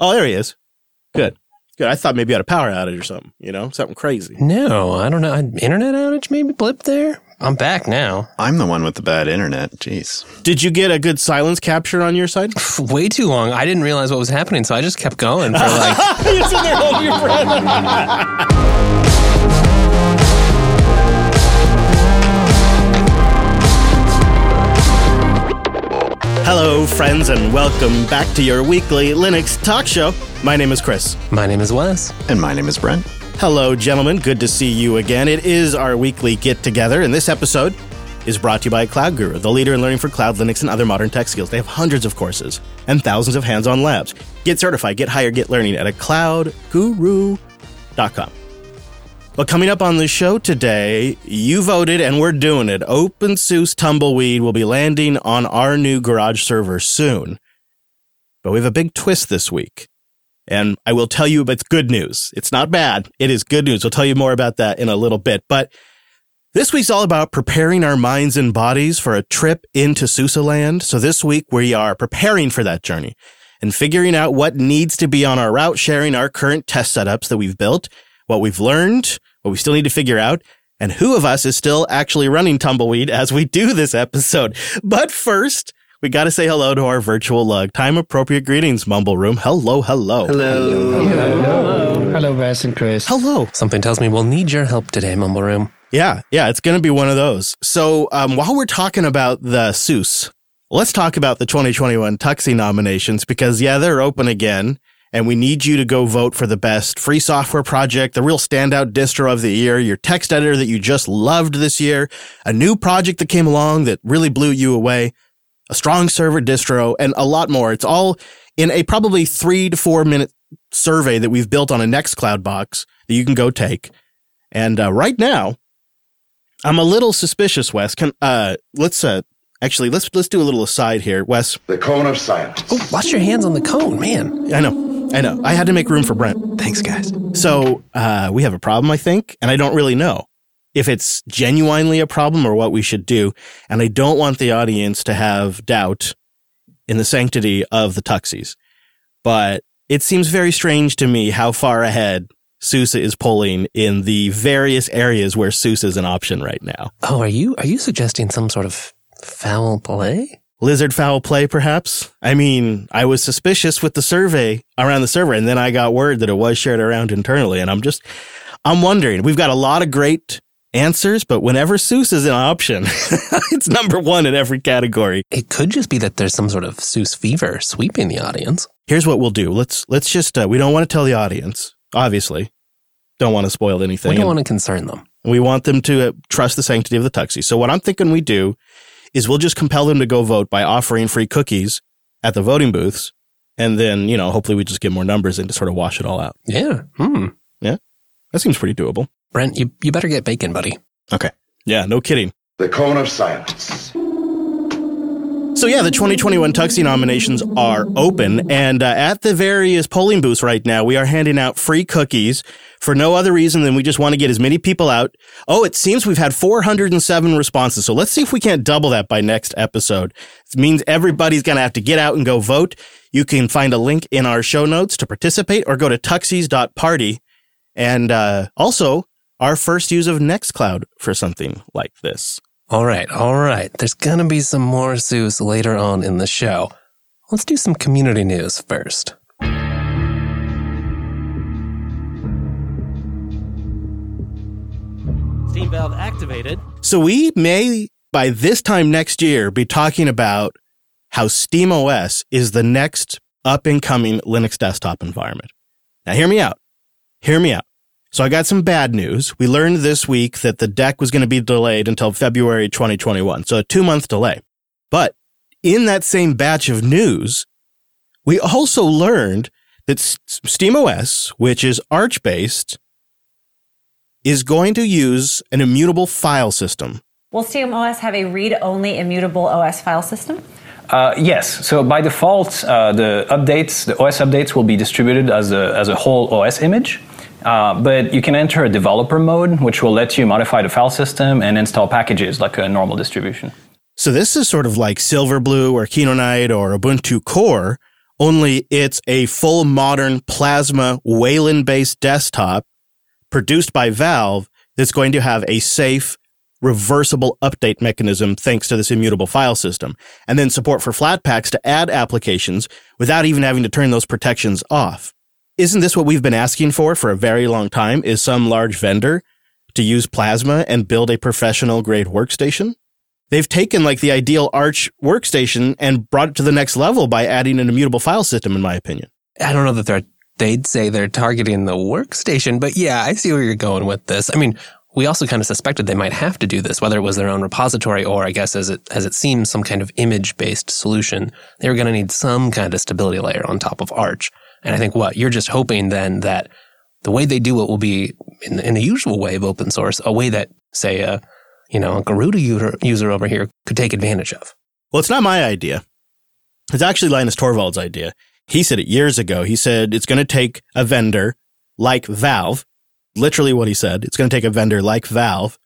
Oh, there he is. Good. Good. I thought maybe you had a power outage or something, you know, something crazy. No, I don't know. Internet outage maybe blip there. I'm back now. I'm the one with the bad internet. Jeez. Did you get a good silence capture on your side? Way too long. I didn't realize what was happening, so I just kept going for like. Hello, friends, and welcome back to your weekly Linux talk show. My name is Chris. My name is Wes. And my name is Brent. Hello, gentlemen. Good to see you again. It is our weekly get together, and this episode is brought to you by Cloud Guru, the leader in learning for cloud, Linux, and other modern tech skills. They have hundreds of courses and thousands of hands on labs. Get certified, get higher, get learning at a cloudguru.com. Well, coming up on the show today, you voted and we're doing it. OpenSUSE Tumbleweed will be landing on our new garage server soon. But we have a big twist this week. And I will tell you, it's good news. It's not bad. It is good news. We'll tell you more about that in a little bit. But this week's all about preparing our minds and bodies for a trip into SUSE land. So this week we are preparing for that journey and figuring out what needs to be on our route, sharing our current test setups that we've built, what we've learned, what we still need to figure out, and who of us is still actually running Tumbleweed as we do this episode. But first, we got to say hello to our virtual lug. Time appropriate greetings, Mumble Room. Hello, hello. Hello. Hello. Hello, Wes and Chris. Hello. Something tells me we'll need your help today, Mumble Room. Yeah, yeah, it's going to be one of those. So um, while we're talking about the SUSE, let's talk about the 2021 Tuxie nominations because, yeah, they're open again and we need you to go vote for the best free software project, the real standout distro of the year, your text editor that you just loved this year, a new project that came along that really blew you away, a strong server distro, and a lot more. It's all in a probably three to four minute survey that we've built on a Nextcloud box that you can go take. And uh, right now, I'm a little suspicious, Wes. Can uh, let's uh, actually let's let's do a little aside here, Wes. The cone of silence. Oh, watch your hands on the cone, man. I know. I know. I had to make room for Brent. Thanks, guys. So uh, we have a problem, I think, and I don't really know if it's genuinely a problem or what we should do. And I don't want the audience to have doubt in the sanctity of the Tuxies. But it seems very strange to me how far ahead SUSE is pulling in the various areas where SUSE is an option right now. Oh, are you are you suggesting some sort of foul play? Lizard foul play, perhaps. I mean, I was suspicious with the survey around the server, and then I got word that it was shared around internally. And I'm just, I'm wondering, we've got a lot of great answers, but whenever SUSE is an option, it's number one in every category. It could just be that there's some sort of SUSE fever sweeping the audience. Here's what we'll do. Let's, let's just, uh, we don't want to tell the audience, obviously. Don't want to spoil anything. We don't want to concern them. We want them to uh, trust the sanctity of the Tuxie. So what I'm thinking we do is we'll just compel them to go vote by offering free cookies at the voting booths. And then, you know, hopefully we just get more numbers and to sort of wash it all out. Yeah. Hmm. Yeah. That seems pretty doable. Brent, you, you better get bacon, buddy. Okay. Yeah, no kidding. The cone of silence. So yeah, the 2021 Tuxie nominations are open, and uh, at the various polling booths right now, we are handing out free cookies for no other reason than we just want to get as many people out. Oh, it seems we've had 407 responses, so let's see if we can't double that by next episode. It means everybody's going to have to get out and go vote. You can find a link in our show notes to participate, or go to tuxies.party, and uh, also our first use of Nextcloud for something like this. All right, all right. There's gonna be some more SUSE later on in the show. Let's do some community news first. Steam valve activated. So we may, by this time next year, be talking about how SteamOS is the next up and coming Linux desktop environment. Now hear me out. Hear me out. So I got some bad news. We learned this week that the deck was going to be delayed until February 2021. So a two month delay. But in that same batch of news, we also learned that SteamOS, which is Arch based, is going to use an immutable file system. Will SteamOS have a read only immutable OS file system? Uh, yes. So by default, uh, the updates, the OS updates, will be distributed as a as a whole OS image. Uh, but you can enter a developer mode, which will let you modify the file system and install packages like a normal distribution. So this is sort of like Silverblue or Kinoite or Ubuntu Core, only it's a full modern plasma Wayland based desktop produced by Valve that's going to have a safe, reversible update mechanism thanks to this immutable file system, and then support for Flatpaks to add applications without even having to turn those protections off. Isn't this what we've been asking for for a very long time? Is some large vendor to use Plasma and build a professional grade workstation? They've taken like the ideal Arch workstation and brought it to the next level by adding an immutable file system, in my opinion. I don't know that they're, they'd say they're targeting the workstation, but yeah, I see where you're going with this. I mean, we also kind of suspected they might have to do this, whether it was their own repository or I guess as it, as it seems some kind of image based solution. They were going to need some kind of stability layer on top of Arch. And I think what you're just hoping then that the way they do it will be in, the- in the usual way of open source, a way that say a, you know, a Garuda user, user over here could take advantage of. Well, it's not my idea. It's actually Linus Torvalds' idea. He said it years ago. He said it's going to take a vendor like Valve, literally what he said. It's going to take a vendor like Valve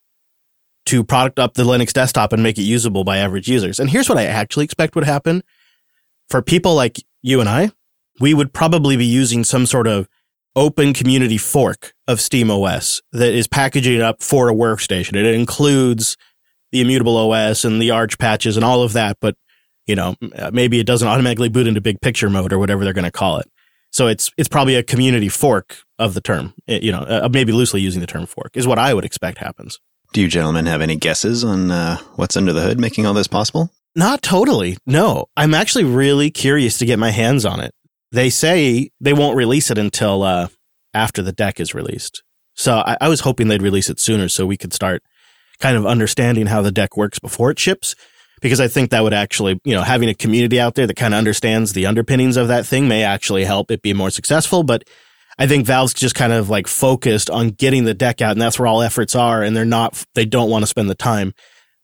to product up the Linux desktop and make it usable by average users. And here's what I actually expect would happen. For people like you and I, we would probably be using some sort of open community fork of SteamOS that is packaging it up for a workstation. It includes the immutable OS and the Arch patches and all of that, but you know, maybe it doesn't automatically boot into big picture mode or whatever they're going to call it. So it's it's probably a community fork of the term. Eh, You know, uh, maybe loosely using the term fork is what I would expect happens. Do you gentlemen have any guesses on uh, what's under the hood making all this possible? Not totally. No, I'm actually really curious to get my hands on it. They say they won't release it until uh, after the deck is released. So I, I was hoping they'd release it sooner so we could start kind of understanding how the deck works before it ships. Because I think that would actually, you know, having a community out there that kind of understands the underpinnings of that thing may actually help it be more successful. But I think Valve's just kind of like focused on getting the deck out and that's where all efforts are. And they're not, they don't want to spend the time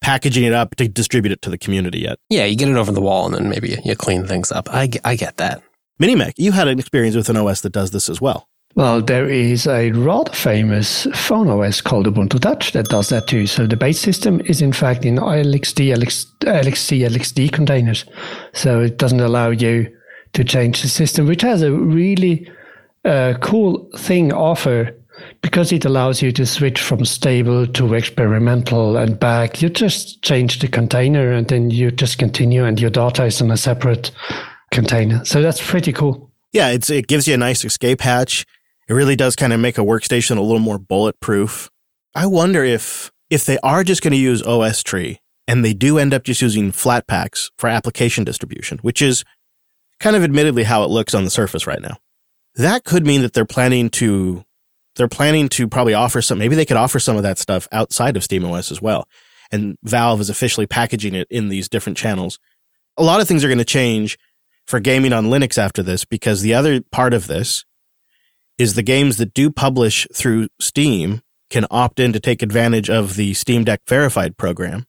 packaging it up to distribute it to the community yet. Yeah, you get it over the wall and then maybe you clean things up. I, I get that. Minimec, you had an experience with an OS that does this as well. Well, there is a rather famous phone OS called Ubuntu Touch that does that too. So the base system is in fact in LXD, LX, LXC, LXD containers. So it doesn't allow you to change the system, which has a really uh, cool thing offer because it allows you to switch from stable to experimental and back. You just change the container and then you just continue and your data is on a separate container. So that's pretty cool. Yeah, it's it gives you a nice escape hatch. It really does kind of make a workstation a little more bulletproof. I wonder if if they are just going to use OSTree and they do end up just using Flatpaks for application distribution, which is kind of admittedly how it looks on the surface right now. That could mean that they're planning to they're planning to probably offer some maybe they could offer some of that stuff outside of SteamOS as well. And Valve is officially packaging it in these different channels. A lot of things are going to change for gaming on Linux after this because the other part of this is the games that do publish through Steam can opt in to take advantage of the Steam Deck verified program.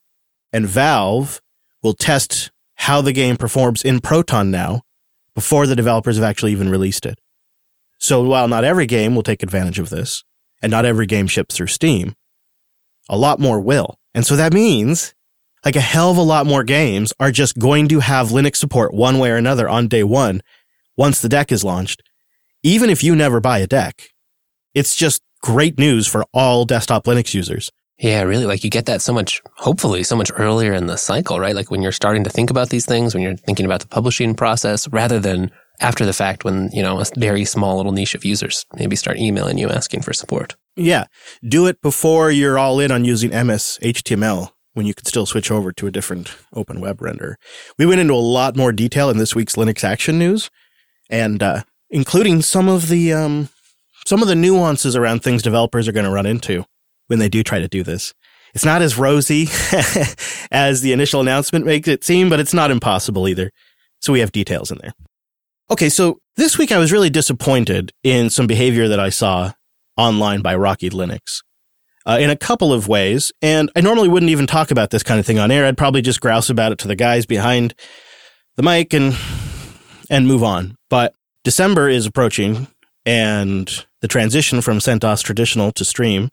And Valve will test how the game performs in Proton now before the developers have actually even released it. So while not every game will take advantage of this, and not every game ships through Steam, a lot more will. And so that means like a hell of a lot more games are just going to have Linux support one way or another on day one once the deck is launched, even if you never buy a deck. It's just great news for all desktop Linux users. Yeah, really. Like you get that so much, hopefully, so much earlier in the cycle, right? Like when you're starting to think about these things, when you're thinking about the publishing process, rather than after the fact when, you know, a very small little niche of users maybe start emailing you asking for support. Yeah, do it before you're all in on using MS HTML when you could still switch over to a different open web renderer. We went into a lot more detail in this week's Linux Action News, and uh, including some of the um, some of the nuances around things developers are going to run into when they do try to do this. It's not as rosy as the initial announcement makes it seem, but it's not impossible either. So we have details in there. Okay, so this week I was really disappointed in some behavior that I saw online by Rocky Linux uh, in a couple of ways. And I normally wouldn't even talk about this kind of thing on air. I'd probably just grouse about it to the guys behind the mic and and move on. But December is approaching, and the transition from CentOS traditional to Stream,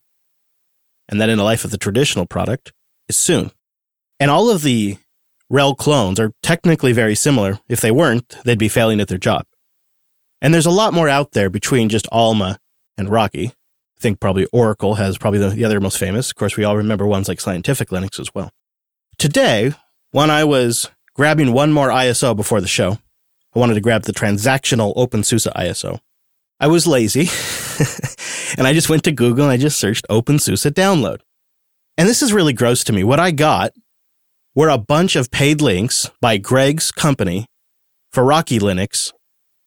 and then in the life of the traditional product, is soon. And all of the RHEL clones are technically very similar. If they weren't, they'd be failing at their job. And there's a lot more out there between just Alma and Rocky. I think probably Oracle has probably the, the other most famous. Of course, we all remember ones like Scientific Linux as well. Today, when I was grabbing one more ISO before the show, I wanted to grab the transactional OpenSUSE ISO. I was lazy and I just went to Google and I just searched OpenSUSE download. And this is really gross to me. What I got were a bunch of paid links by Greg's company for Rocky Linux.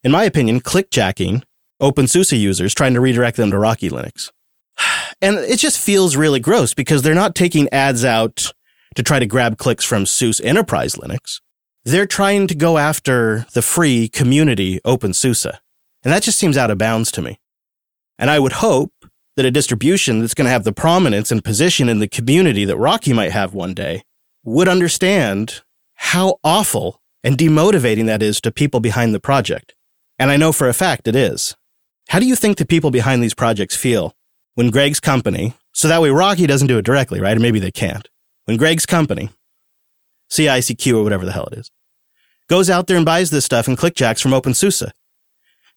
In my opinion, clickjacking OpenSUSE users trying to redirect them to Rocky Linux. And it just feels really gross because they're not taking ads out to try to grab clicks from SUSE Enterprise Linux. They're trying to go after the free community OpenSUSE. And that just seems out of bounds to me. And I would hope that a distribution that's going to have the prominence and position in the community that Rocky might have one day would understand how awful and demotivating that is to people behind the project. And I know for a fact it is. How do you think the people behind these projects feel when Greg's company, so that way Rocky doesn't do it directly, right? Or maybe they can't. When Greg's company, CICQ or whatever the hell it is, goes out there and buys this stuff and clickjacks from OpenSUSE.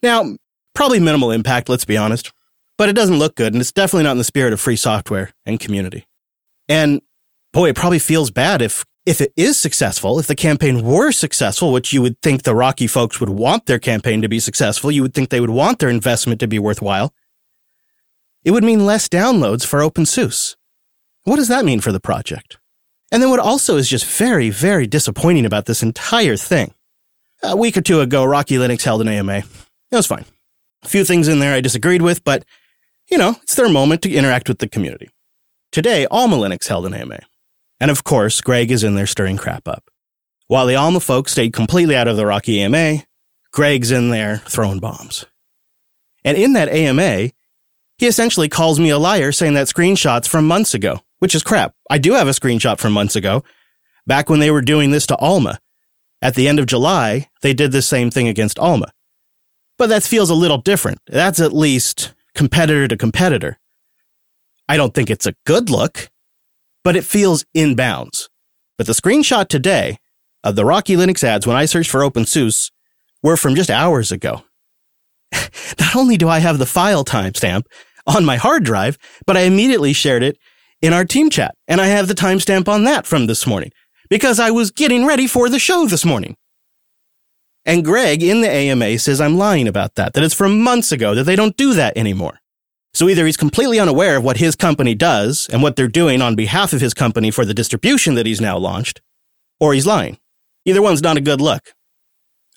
Now, probably minimal impact, let's be honest, but it doesn't look good and it's definitely not in the spirit of free software and community. And boy, it probably feels bad if if it is successful, if the campaign were successful, which you would think the Rocky folks would want their campaign to be successful, you would think they would want their investment to be worthwhile, it would mean less downloads for OpenSUSE. What does that mean for the project? And then what also is just very, very disappointing about this entire thing. A week or two ago, Rocky Linux held an AMA. It was fine. A few things in there I disagreed with, but, you know, it's their moment to interact with the community. Today, Alma Linux held an AMA. And of course, Greg is in there stirring crap up. While the Alma folks stayed completely out of the Rocky AMA, Greg's in there throwing bombs. And in that AMA, he essentially calls me a liar saying that screenshot's from months ago, which is crap. I do have a screenshot from months ago, back when they were doing this to Alma. At the end of July, they did the same thing against Alma. But that feels a little different. That's at least competitor to competitor. I don't think it's a good look but it feels in bounds. But the screenshot today of the Rocky Linux ads when I searched for OpenSUSE were from just hours ago. Not only do I have the file timestamp on my hard drive, but I immediately shared it in our team chat. And I have the timestamp on that from this morning because I was getting ready for the show this morning. And Greg in the AMA says I'm lying about that, that it's from months ago, that they don't do that anymore. So either he's completely unaware of what his company does and what they're doing on behalf of his company for the distribution that he's now launched, or he's lying. Either one's not a good look.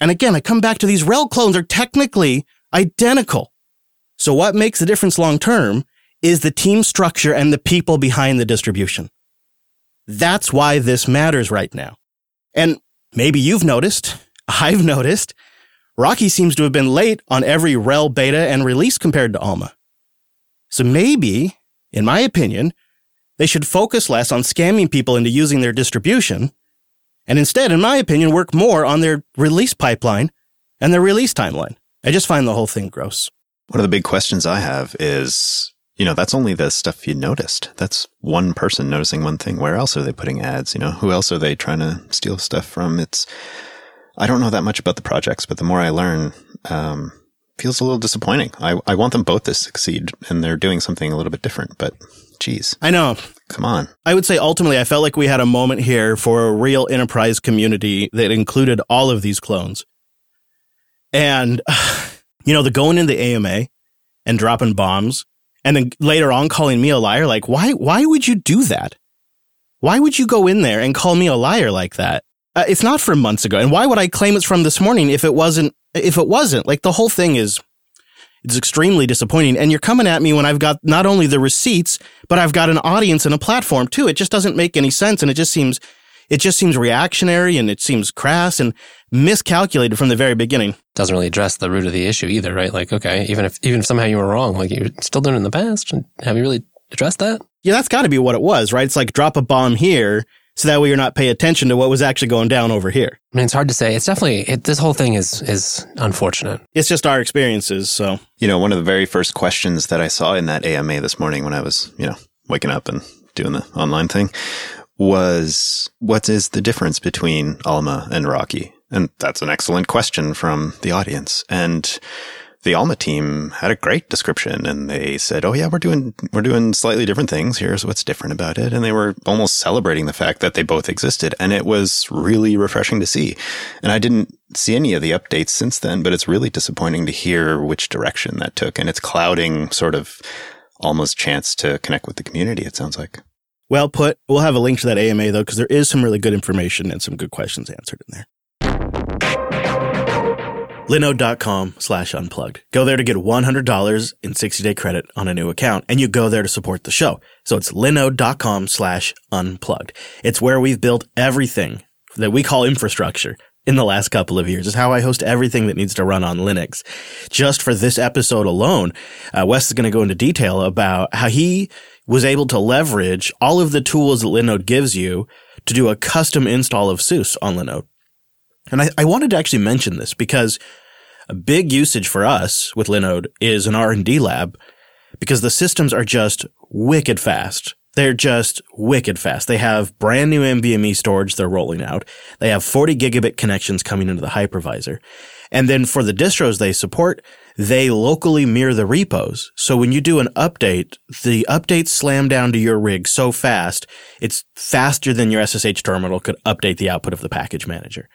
And again, I come back to these RHEL clones are technically identical. So what makes the difference long term is the team structure and the people behind the distribution. That's why this matters right now. And maybe you've noticed, I've noticed, Rocky seems to have been late on every RHEL beta and release compared to Alma. So maybe, in my opinion, they should focus less on scamming people into using their distribution and instead, in my opinion, work more on their release pipeline and their release timeline. I just find the whole thing gross. One of the big questions I have is, you know, that's only the stuff you noticed. That's one person noticing one thing. Where else are they putting ads? You know, who else are they trying to steal stuff from? It's, I don't know that much about the projects, but the more I learn, um, feels a little disappointing. I, I want them both to succeed and they're doing something a little bit different, but geez. I know. Come on. I would say ultimately, I felt like we had a moment here for a real enterprise community that included all of these clones. And, you know, the going in the AMA and dropping bombs and then later on calling me a liar, like, why, why would you do that? Why would you go in there and call me a liar like that? Uh, it's not from months ago. And why would I claim it's from this morning if it wasn't if it wasn't, like the whole thing is, it's extremely disappointing. And you're coming at me when I've got not only the receipts, but I've got an audience and a platform too. It just doesn't make any sense. And it just seems, it just seems reactionary and it seems crass and miscalculated from the very beginning. Doesn't really address the root of the issue either, right? Like, okay, even if, even if somehow you were wrong, like you're still doing it in the past. Have you really addressed that? Yeah, that's got to be what it was, right? It's like drop a bomb here so that way you're not paying attention to what was actually going down over here. I mean, it's hard to say. It's definitely it, this whole thing is is unfortunate. It's just our experiences. So you know, one of the very first questions that I saw in that AMA this morning when I was you know waking up and doing the online thing was what is the difference between Alma and Rocky? And that's an excellent question from the audience. And the Alma team had a great description and they said, Oh yeah, we're doing, we're doing slightly different things. Here's what's different about it. And they were almost celebrating the fact that they both existed. And it was really refreshing to see. And I didn't see any of the updates since then, but it's really disappointing to hear which direction that took. And it's clouding sort of almost chance to connect with the community, it sounds like. Well put. We'll have a link to that AMA though, because there is some really good information and some good questions answered in there linode.com slash unplugged. Go there to get $100 in 60 day credit on a new account and you go there to support the show. So it's linode.com slash unplugged. It's where we've built everything that we call infrastructure in the last couple of years. Is how I host everything that needs to run on Linux. Just for this episode alone, uh, Wes is going to go into detail about how he was able to leverage all of the tools that Linode gives you to do a custom install of SUSE on Linode. And I, I wanted to actually mention this because a big usage for us with Linode is an R&D lab because the systems are just wicked fast. They're just wicked fast. They have brand new NVMe storage they're rolling out. They have 40 gigabit connections coming into the hypervisor. And then for the distros they support, they locally mirror the repos. So when you do an update, the updates slam down to your rig so fast, it's faster than your SSH terminal could update the output of the package manager.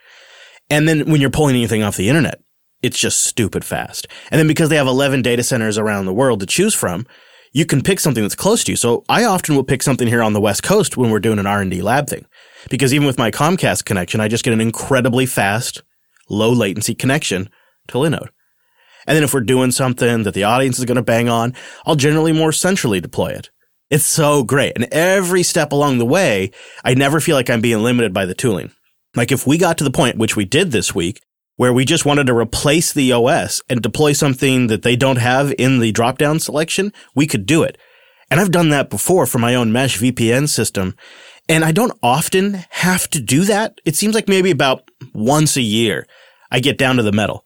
And then when you're pulling anything off the internet, it's just stupid fast. And then because they have 11 data centers around the world to choose from, you can pick something that's close to you. So I often will pick something here on the West Coast when we're doing an R&D lab thing. Because even with my Comcast connection, I just get an incredibly fast, low latency connection to Linode. And then if we're doing something that the audience is going to bang on, I'll generally more centrally deploy it. It's so great. And every step along the way, I never feel like I'm being limited by the tooling. Like if we got to the point, which we did this week, where we just wanted to replace the OS and deploy something that they don't have in the drop-down selection, we could do it. And I've done that before for my own mesh VPN system. And I don't often have to do that. It seems like maybe about once a year I get down to the metal.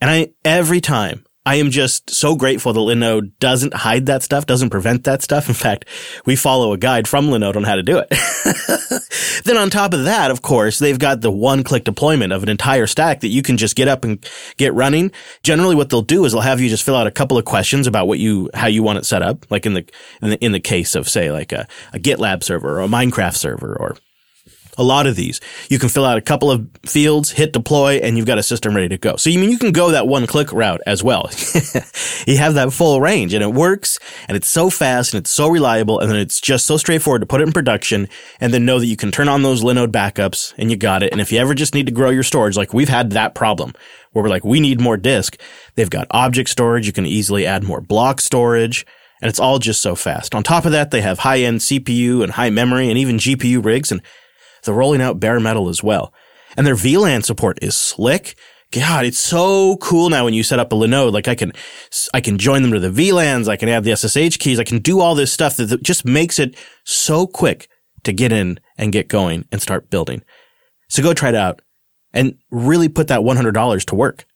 And I, every time I am just so grateful that Linode doesn't hide that stuff, doesn't prevent that stuff. In fact, we follow a guide from Linode on how to do it. then on top of that, of course, they've got the one click deployment of an entire stack that you can just get up and get running. Generally what they'll do is they'll have you just fill out a couple of questions about what you, how you want it set up. Like in the, in the, in the case of say like a, a GitLab server or a Minecraft server or a lot of these. You can fill out a couple of fields, hit deploy, and you've got a system ready to go. So you mean you can go that one click route as well. you have that full range and it works and it's so fast and it's so reliable and then it's just so straightforward to put it in production and then know that you can turn on those Linode backups and you got it. And if you ever just need to grow your storage, like we've had that problem where we're like, we need more disk. They've got object storage. You can easily add more block storage and it's all just so fast. On top of that, they have high end CPU and high memory and even GPU rigs and they're rolling out bare metal as well. And their VLAN support is slick. God, it's so cool now when you set up a Linode. Like I can, I can join them to the VLANs. I can add the SSH keys. I can do all this stuff that just makes it so quick to get in and get going and start building. So go try it out and really put that $100 to work.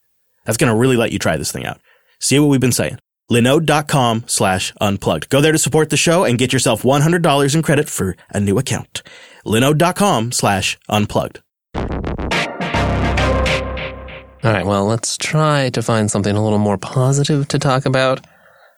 That's going to really let you try this thing out. See what we've been saying. Linode.com slash unplugged. Go there to support the show and get yourself $100 in credit for a new account linode.com slash unplugged. All right, well, let's try to find something a little more positive to talk about.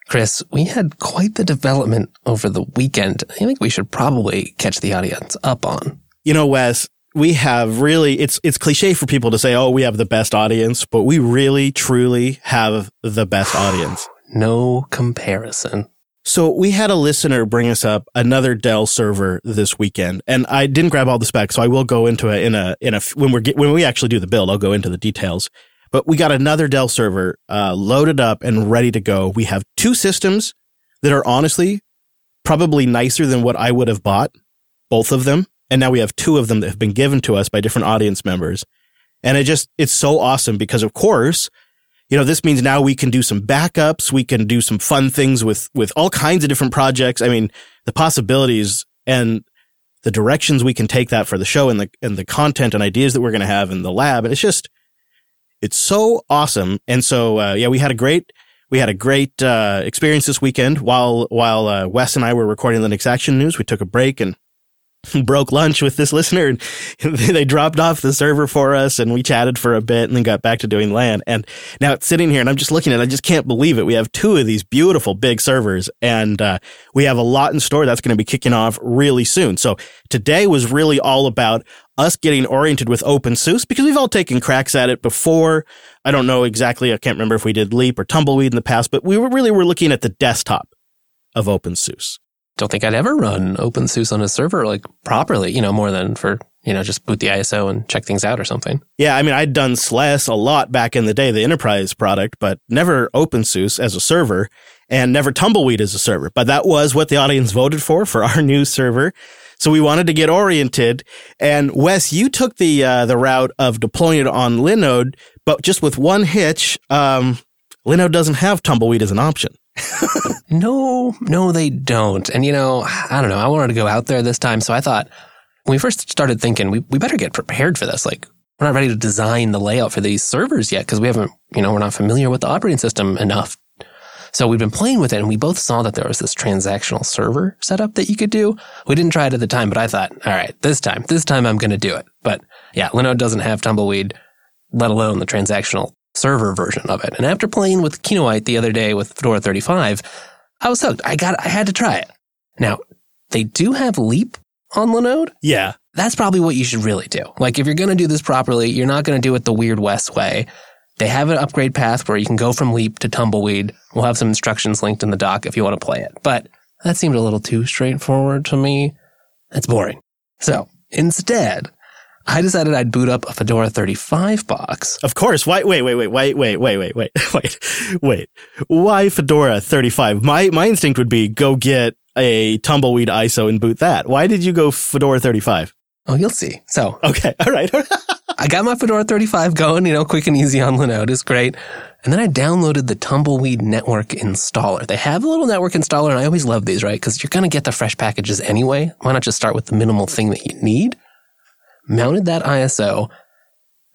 Chris, we had quite the development over the weekend. I think we should probably catch the audience up on. You know, Wes, we have really it's it's cliche for people to say, "Oh, we have the best audience," but we really truly have the best audience. No comparison. So we had a listener bring us up another Dell server this weekend, and I didn't grab all the specs, so I will go into it in a in a when we're when we actually do the build, I'll go into the details. But we got another Dell server uh, loaded up and ready to go. We have two systems that are honestly probably nicer than what I would have bought, both of them, and now we have two of them that have been given to us by different audience members, and it just it's so awesome because of course you know, this means now we can do some backups. We can do some fun things with, with all kinds of different projects. I mean, the possibilities and the directions we can take that for the show and the, and the content and ideas that we're going to have in the lab. And it's just, it's so awesome. And so, uh, yeah, we had a great, we had a great, uh, experience this weekend while, while, uh, Wes and I were recording Linux Action News. We took a break and broke lunch with this listener and they dropped off the server for us and we chatted for a bit and then got back to doing LAN. And now it's sitting here and I'm just looking at it. I just can't believe it. We have two of these beautiful big servers and uh, we have a lot in store that's going to be kicking off really soon. So today was really all about us getting oriented with OpenSUSE because we've all taken cracks at it before. I don't know exactly. I can't remember if we did Leap or Tumbleweed in the past, but we were really were looking at the desktop of OpenSUSE don't think I'd ever run OpenSUSE on a server like properly, you know, more than for, you know, just boot the ISO and check things out or something. Yeah, I mean, I'd done SLES a lot back in the day, the enterprise product, but never OpenSUSE as a server and never Tumbleweed as a server. But that was what the audience voted for, for our new server. So we wanted to get oriented. And Wes, you took the, uh, the route of deploying it on Linode, but just with one hitch, um, Linode doesn't have Tumbleweed as an option. no, no, they don't. And you know, I don't know. I wanted to go out there this time. So I thought when we first started thinking, we, we better get prepared for this. Like, we're not ready to design the layout for these servers yet because we haven't, you know, we're not familiar with the operating system enough. So we've been playing with it and we both saw that there was this transactional server setup that you could do. We didn't try it at the time, but I thought, all right, this time, this time I'm going to do it. But yeah, Linode doesn't have Tumbleweed, let alone the transactional server version of it. And after playing with Kinoite the other day with Fedora 35, I was hooked. I got, I had to try it. Now, they do have Leap on Linode. Yeah. That's probably what you should really do. Like, if you're going to do this properly, you're not going to do it the weird Wes way. They have an upgrade path where you can go from Leap to Tumbleweed. We'll have some instructions linked in the doc if you want to play it. But that seemed a little too straightforward to me. It's boring. So instead, I decided I'd boot up a Fedora 35 box. Of course. Why? Wait, wait, wait, wait, wait, wait, wait, wait, wait, wait. Why Fedora 35? My my instinct would be go get a tumbleweed ISO and boot that. Why did you go Fedora 35? Oh, you'll see. So, okay, all right. I got my Fedora 35 going, you know, quick and easy on Linode. It's great. And then I downloaded the Tumbleweed Network installer. They have a little network installer, and I always love these, right? Because you're going to get the fresh packages anyway. Why not just start with the minimal thing that you need? Mounted that ISO,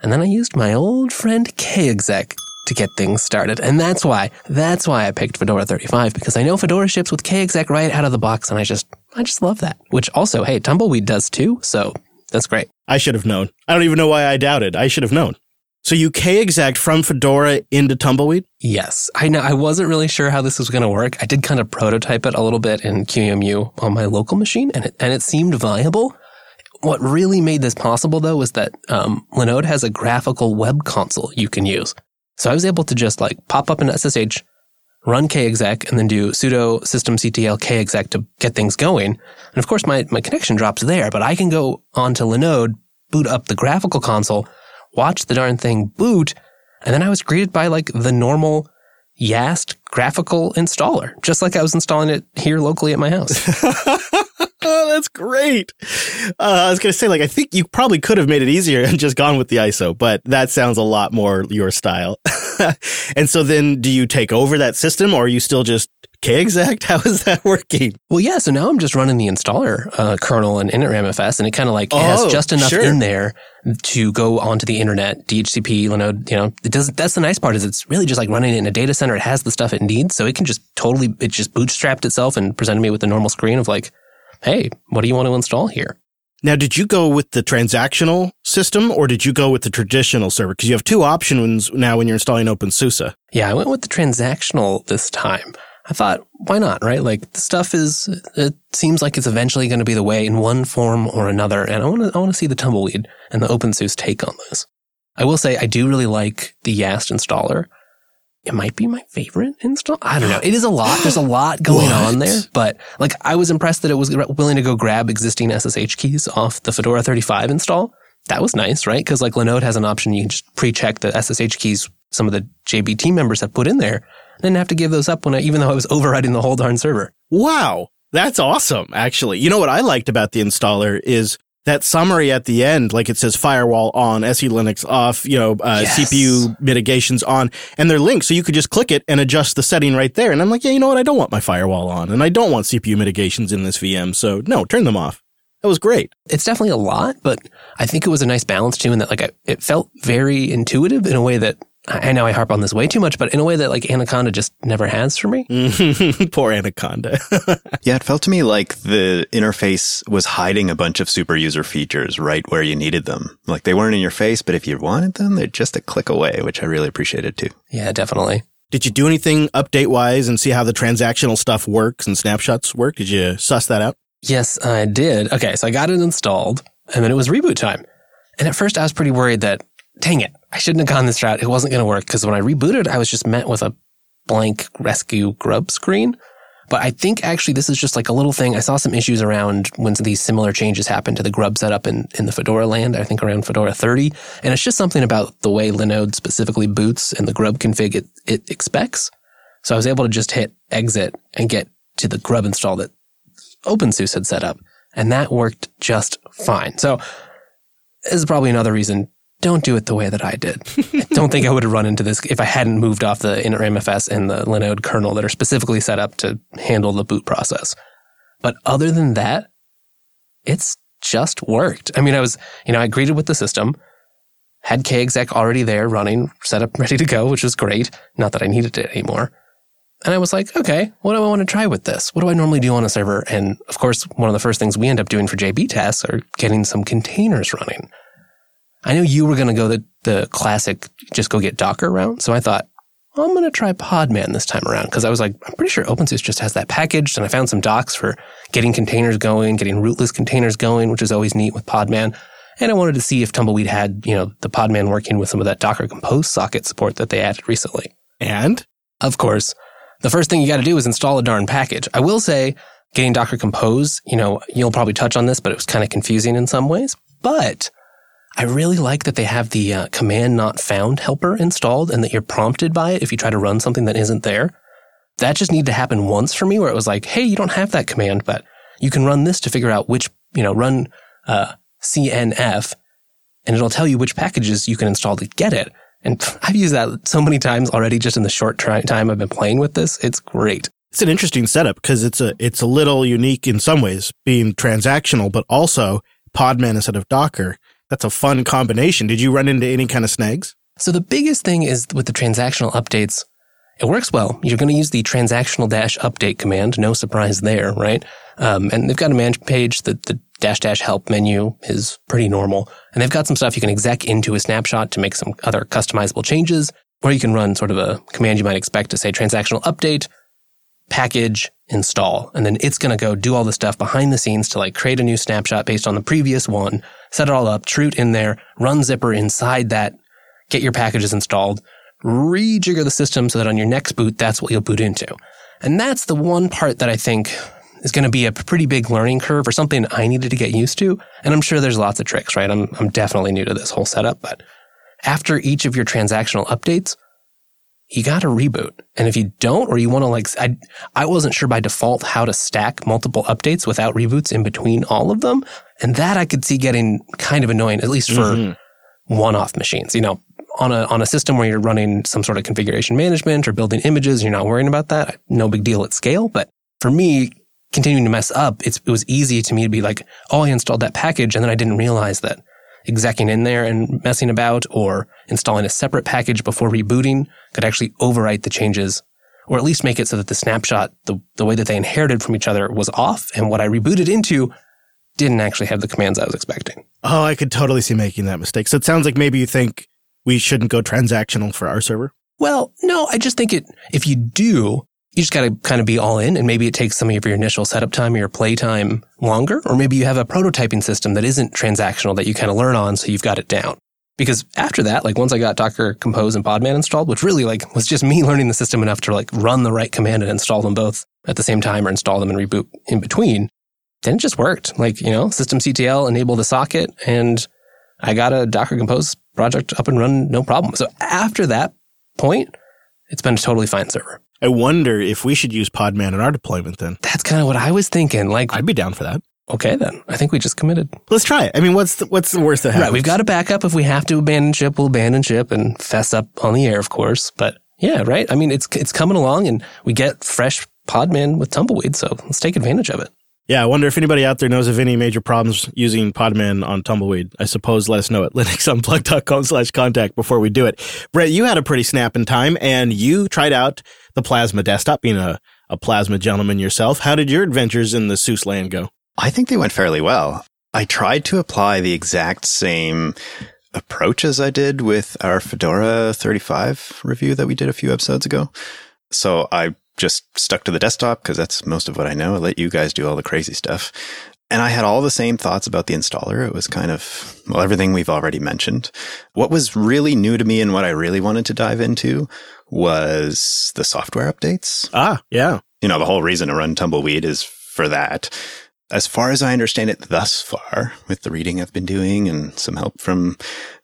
and then I used my old friend KExec to get things started. And that's why, that's why I picked Fedora 35 because I know Fedora ships with KExec right out of the box and I just, I just love that. Which also, hey, Tumbleweed does too. So that's great. I should have known. I don't even know why I doubted. I should have known. So you KExec from Fedora into Tumbleweed? Yes. I know. I wasn't really sure how this was going to work. I did kind of prototype it a little bit in QEMU on my local machine and it, and it seemed viable. What really made this possible though was that um, Linode has a graphical web console you can use. So I was able to just like pop up an SSH, run kexec, and then do sudo systemctl kexec to get things going. And of course, my, my connection drops there, but I can go onto Linode, boot up the graphical console, watch the darn thing boot, and then I was greeted by like the normal Yast graphical installer, just like I was installing it here locally at my house. that's great. Uh, I was going to say, like, I think you probably could have made it easier and just gone with the ISO, but that sounds a lot more your style. and so then do you take over that system or are you still just kexec? How is that working? Well, yeah. So now I'm just running the installer uh, kernel and in initramfs and it kind of like oh, has just enough sure. in there to go onto the internet, DHCP, Linode, you know, it does, that's the nice part is it's really just like running it in a data center. It has the stuff it needs. So it can just totally, it just bootstrapped itself and presented me with the normal screen of like, hey, what do you want to install here? Now, did you go with the transactional system or did you go with the traditional server? Because you have two options now when you're installing OpenSUSE. Yeah, I went with the transactional this time. I thought, why not, right? Like the stuff is, it seems like it's eventually going to be the way in one form or another. And I want to, I want to see the tumbleweed and the OpenSUSE take on this. I will say I do really like the Yast installer it might be my favorite install. I don't know. It is a lot. There's a lot going on there, but like I was impressed that it was willing to go grab existing SSH keys off the Fedora 35 install. That was nice, right? Because like Linode has an option. You can just pre-check the SSH keys some of the JB team members have put in there. I didn't have to give those up when I, even though I was overriding the whole darn server. Wow. That's awesome, actually. You know what I liked about the installer is that summary at the end, like it says firewall on, SE Linux off, you know, uh, yes. CPU mitigations on, and they're linked. So you could just click it and adjust the setting right there. And I'm like, yeah, you know what? I don't want my firewall on and I don't want CPU mitigations in this VM. So no, turn them off. That was great. It's definitely a lot, but I think it was a nice balance too, in that like I, it felt very intuitive in a way that I I know I harp on this way too much, but in a way that like Anaconda just never has for me. Poor Anaconda. Yeah, it felt to me like the interface was hiding a bunch of super user features right where you needed them. Like they weren't in your face, but if you wanted them, they're just a click away, which I really appreciated too. Yeah, definitely. Did you do anything update wise and see how the transactional stuff works and snapshots work? Did you suss that out? Yes, I did. Okay, so I got it installed and then it was reboot time. And at first I was pretty worried that, dang it, I shouldn't have gone this route. It wasn't going to work because when I rebooted, I was just met with a blank rescue grub screen. But I think actually this is just like a little thing. I saw some issues around when these similar changes happened to the grub setup in, in the Fedora land, I think around Fedora 30. And it's just something about the way Linode specifically boots and the grub config it, it expects. So I was able to just hit exit and get to the grub install that OpenSUSE had set up. And that worked just fine. So this is probably another reason don't do it the way that I did. I don't think I would have run into this if I hadn't moved off the initramfs and the Linode kernel that are specifically set up to handle the boot process. But other than that, it's just worked. I mean, I was, you know, I greeted with the system, had kexec already there running, set up, ready to go, which was great. Not that I needed it anymore. And I was like, okay, what do I want to try with this? What do I normally do on a server? And of course, one of the first things we end up doing for JB tests are getting some containers running. I knew you were going to go the, the classic, just go get Docker route. So I thought, well, I'm going to try Podman this time around because I was like, I'm pretty sure OpenSUSE just has that packaged. And I found some docs for getting containers going, getting rootless containers going, which is always neat with Podman. And I wanted to see if Tumbleweed had, you know, the Podman working with some of that Docker Compose socket support that they added recently. And Of course, the first thing you got to do is install a darn package. I will say getting Docker Compose, you know, you'll probably touch on this, but it was kind of confusing in some ways. But I really like that they have the uh, command not found helper installed and that you're prompted by it if you try to run something that isn't there. That just needed to happen once for me where it was like, hey, you don't have that command, but you can run this to figure out which, you know, run uh, CNF and it'll tell you which packages you can install to get it. And I've used that so many times already just in the short time I've been playing with this. It's great. it's an interesting setup because it's a it's a little unique in some ways, being transactional, but also Podman instead of Docker. That's a fun combination. Did you run into any kind of snags? So the biggest thing is with the transactional updates, it works well. You're going to use the transactional dash update command. No surprise there, right? Um, and they've got a management page. The, the dash dash help menu is pretty normal. And they've got some stuff you can exec into a snapshot to make some other customizable changes. Or you can run sort of a command you might expect to say transactional update, package, install. And then it's going to go do all the stuff behind the scenes to like create a new snapshot based on the previous one, set it all up, chroot in there, run zypper inside that, get your packages installed, rejigger the system so that on your next boot, that's what you'll boot into. And that's the one part that I think is going to be a pretty big learning curve or something I needed to get used to. And I'm sure there's lots of tricks, right? I'm, I'm definitely new to this whole setup, but after each of your transactional updates, you got to reboot. And if you don't, or you want to like, I, I wasn't sure by default how to stack multiple updates without reboots in between all of them. And that I could see getting kind of annoying, at least for mm-hmm. one-off machines. You know, on a, on a system where you're running some sort of configuration management or building images, you're not worrying about that. No big deal at scale. But for me, continuing to mess up, it's, it was easy to me to be like, oh, I installed that package. And then I didn't realize that execing in there and messing about or installing a separate package before rebooting could actually overwrite the changes or at least make it so that the snapshot, the, the way that they inherited from each other was off. And what I rebooted into didn't actually have the commands I was expecting. Oh, I could totally see making that mistake. So it sounds like maybe you think we shouldn't go transactional for our server. Well, no, I just think it, if you do, you just got to kind of be all in and maybe it takes some of your initial setup time or your play time longer. Or maybe you have a prototyping system that isn't transactional that you kind of learn on. So you've got it down. Because after that, like once I got Docker Compose and Podman installed, which really like was just me learning the system enough to like run the right command and install them both at the same time or install them and reboot in between, then it just worked. Like, you know, systemctl enabled the socket and I got a Docker Compose project up and running, no problem. So after that point, it's been a totally fine server. I wonder if we should use Podman in our deployment then. That's kind of what I was thinking. Like, I'd be down for that. Okay, then I think we just committed. Let's try it. I mean, what's the, what's the worst that happens? Right. We've got a backup. If we have to abandon ship, we'll abandon ship and fess up on the air, of course. But yeah, right. I mean, it's, it's coming along and we get fresh Podman with Tumbleweed. So let's take advantage of it. Yeah, I wonder if anybody out there knows of any major problems using Podman on Tumbleweed. I suppose let us know at linuxunplugged.com slash contact before we do it. Brent, you had a pretty snapping time and you tried out the Plasma desktop, being a, a Plasma gentleman yourself. How did your adventures in the SUSE land go? I think they went fairly well. I tried to apply the exact same approach as I did with our Fedora 35 review that we did a few episodes ago. So I just stuck to the desktop because that's most of what I know. I let you guys do all the crazy stuff. And I had all the same thoughts about the installer. It was kind of, well, everything we've already mentioned. What was really new to me and what I really wanted to dive into was the software updates. Ah, yeah. You know, the whole reason to run Tumbleweed is for that. As far as I understand it thus far, with the reading I've been doing and some help from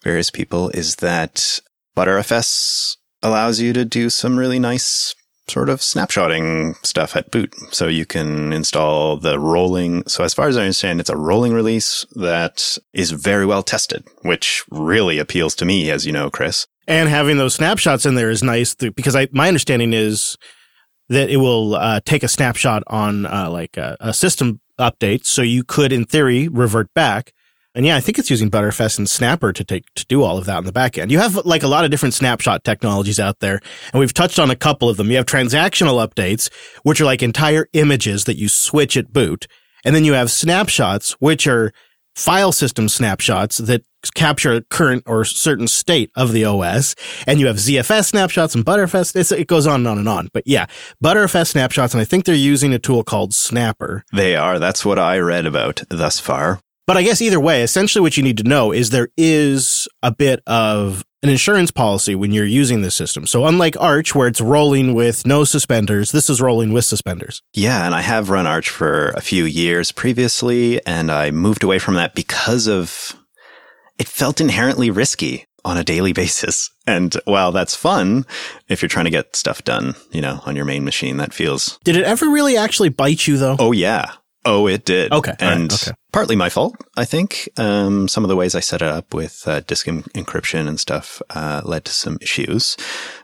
various people, is that Btrfs allows you to do some really nice sort of snapshotting stuff at boot. So you can install the rolling. So as far as I understand, it's a rolling release that is very well tested, which really appeals to me, as you know, Chris. And having those snapshots in there is nice because I, my understanding is that it will uh, take a snapshot on uh, like a, a system update. So you could, in theory, revert back. And yeah, I think it's using Btrfs and Snapper to take to do all of that in the back end. You have like a lot of different snapshot technologies out there, and we've touched on a couple of them. You have transactional updates, which are like entire images that you switch at boot, and then you have snapshots, which are file system snapshots that capture a current or certain state of the OS. And you have ZFS snapshots and Btrfs. It's, it goes on and on and on. But yeah, Btrfs snapshots. And I think they're using a tool called Snapper. They are. That's what I read about thus far. But I guess either way, essentially what you need to know is there is a bit of an insurance policy when you're using this system. So unlike Arch, where it's rolling with no suspenders, this is rolling with suspenders. Yeah, and I have run Arch for a few years previously, and I moved away from that because of it felt inherently risky on a daily basis. And while that's fun, if you're trying to get stuff done, you know, on your main machine, that feels. Did it ever really actually bite you though? Oh, yeah. Oh, it did. Okay. And right, okay. Partly my fault, I think. Um, some of the ways I set it up with uh, disk en- encryption and stuff uh, led to some issues.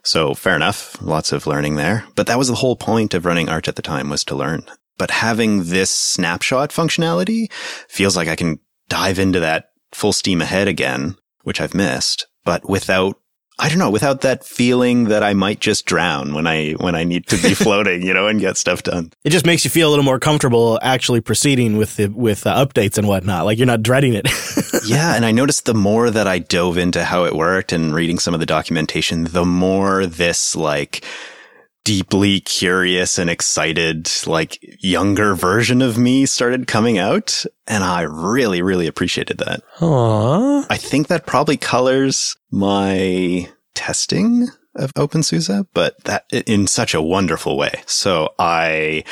So fair enough. Lots of learning there. But that was the whole point of running Arch at the time was to learn. But having this snapshot functionality feels like I can dive into that full steam ahead again, which I've missed, but without I don't know, without that feeling that I might just drown when I when I need to be floating, you know, and get stuff done. It just makes you feel a little more comfortable actually proceeding with the with uh, updates and whatnot. Like you're not dreading it. yeah, and I noticed the more that I dove into how it worked and reading some of the documentation, the more this like deeply curious and excited, like younger version of me started coming out. And I really, really appreciated that. Aww. I think that probably colors my testing of OpenSUSE, but that in such a wonderful way. So I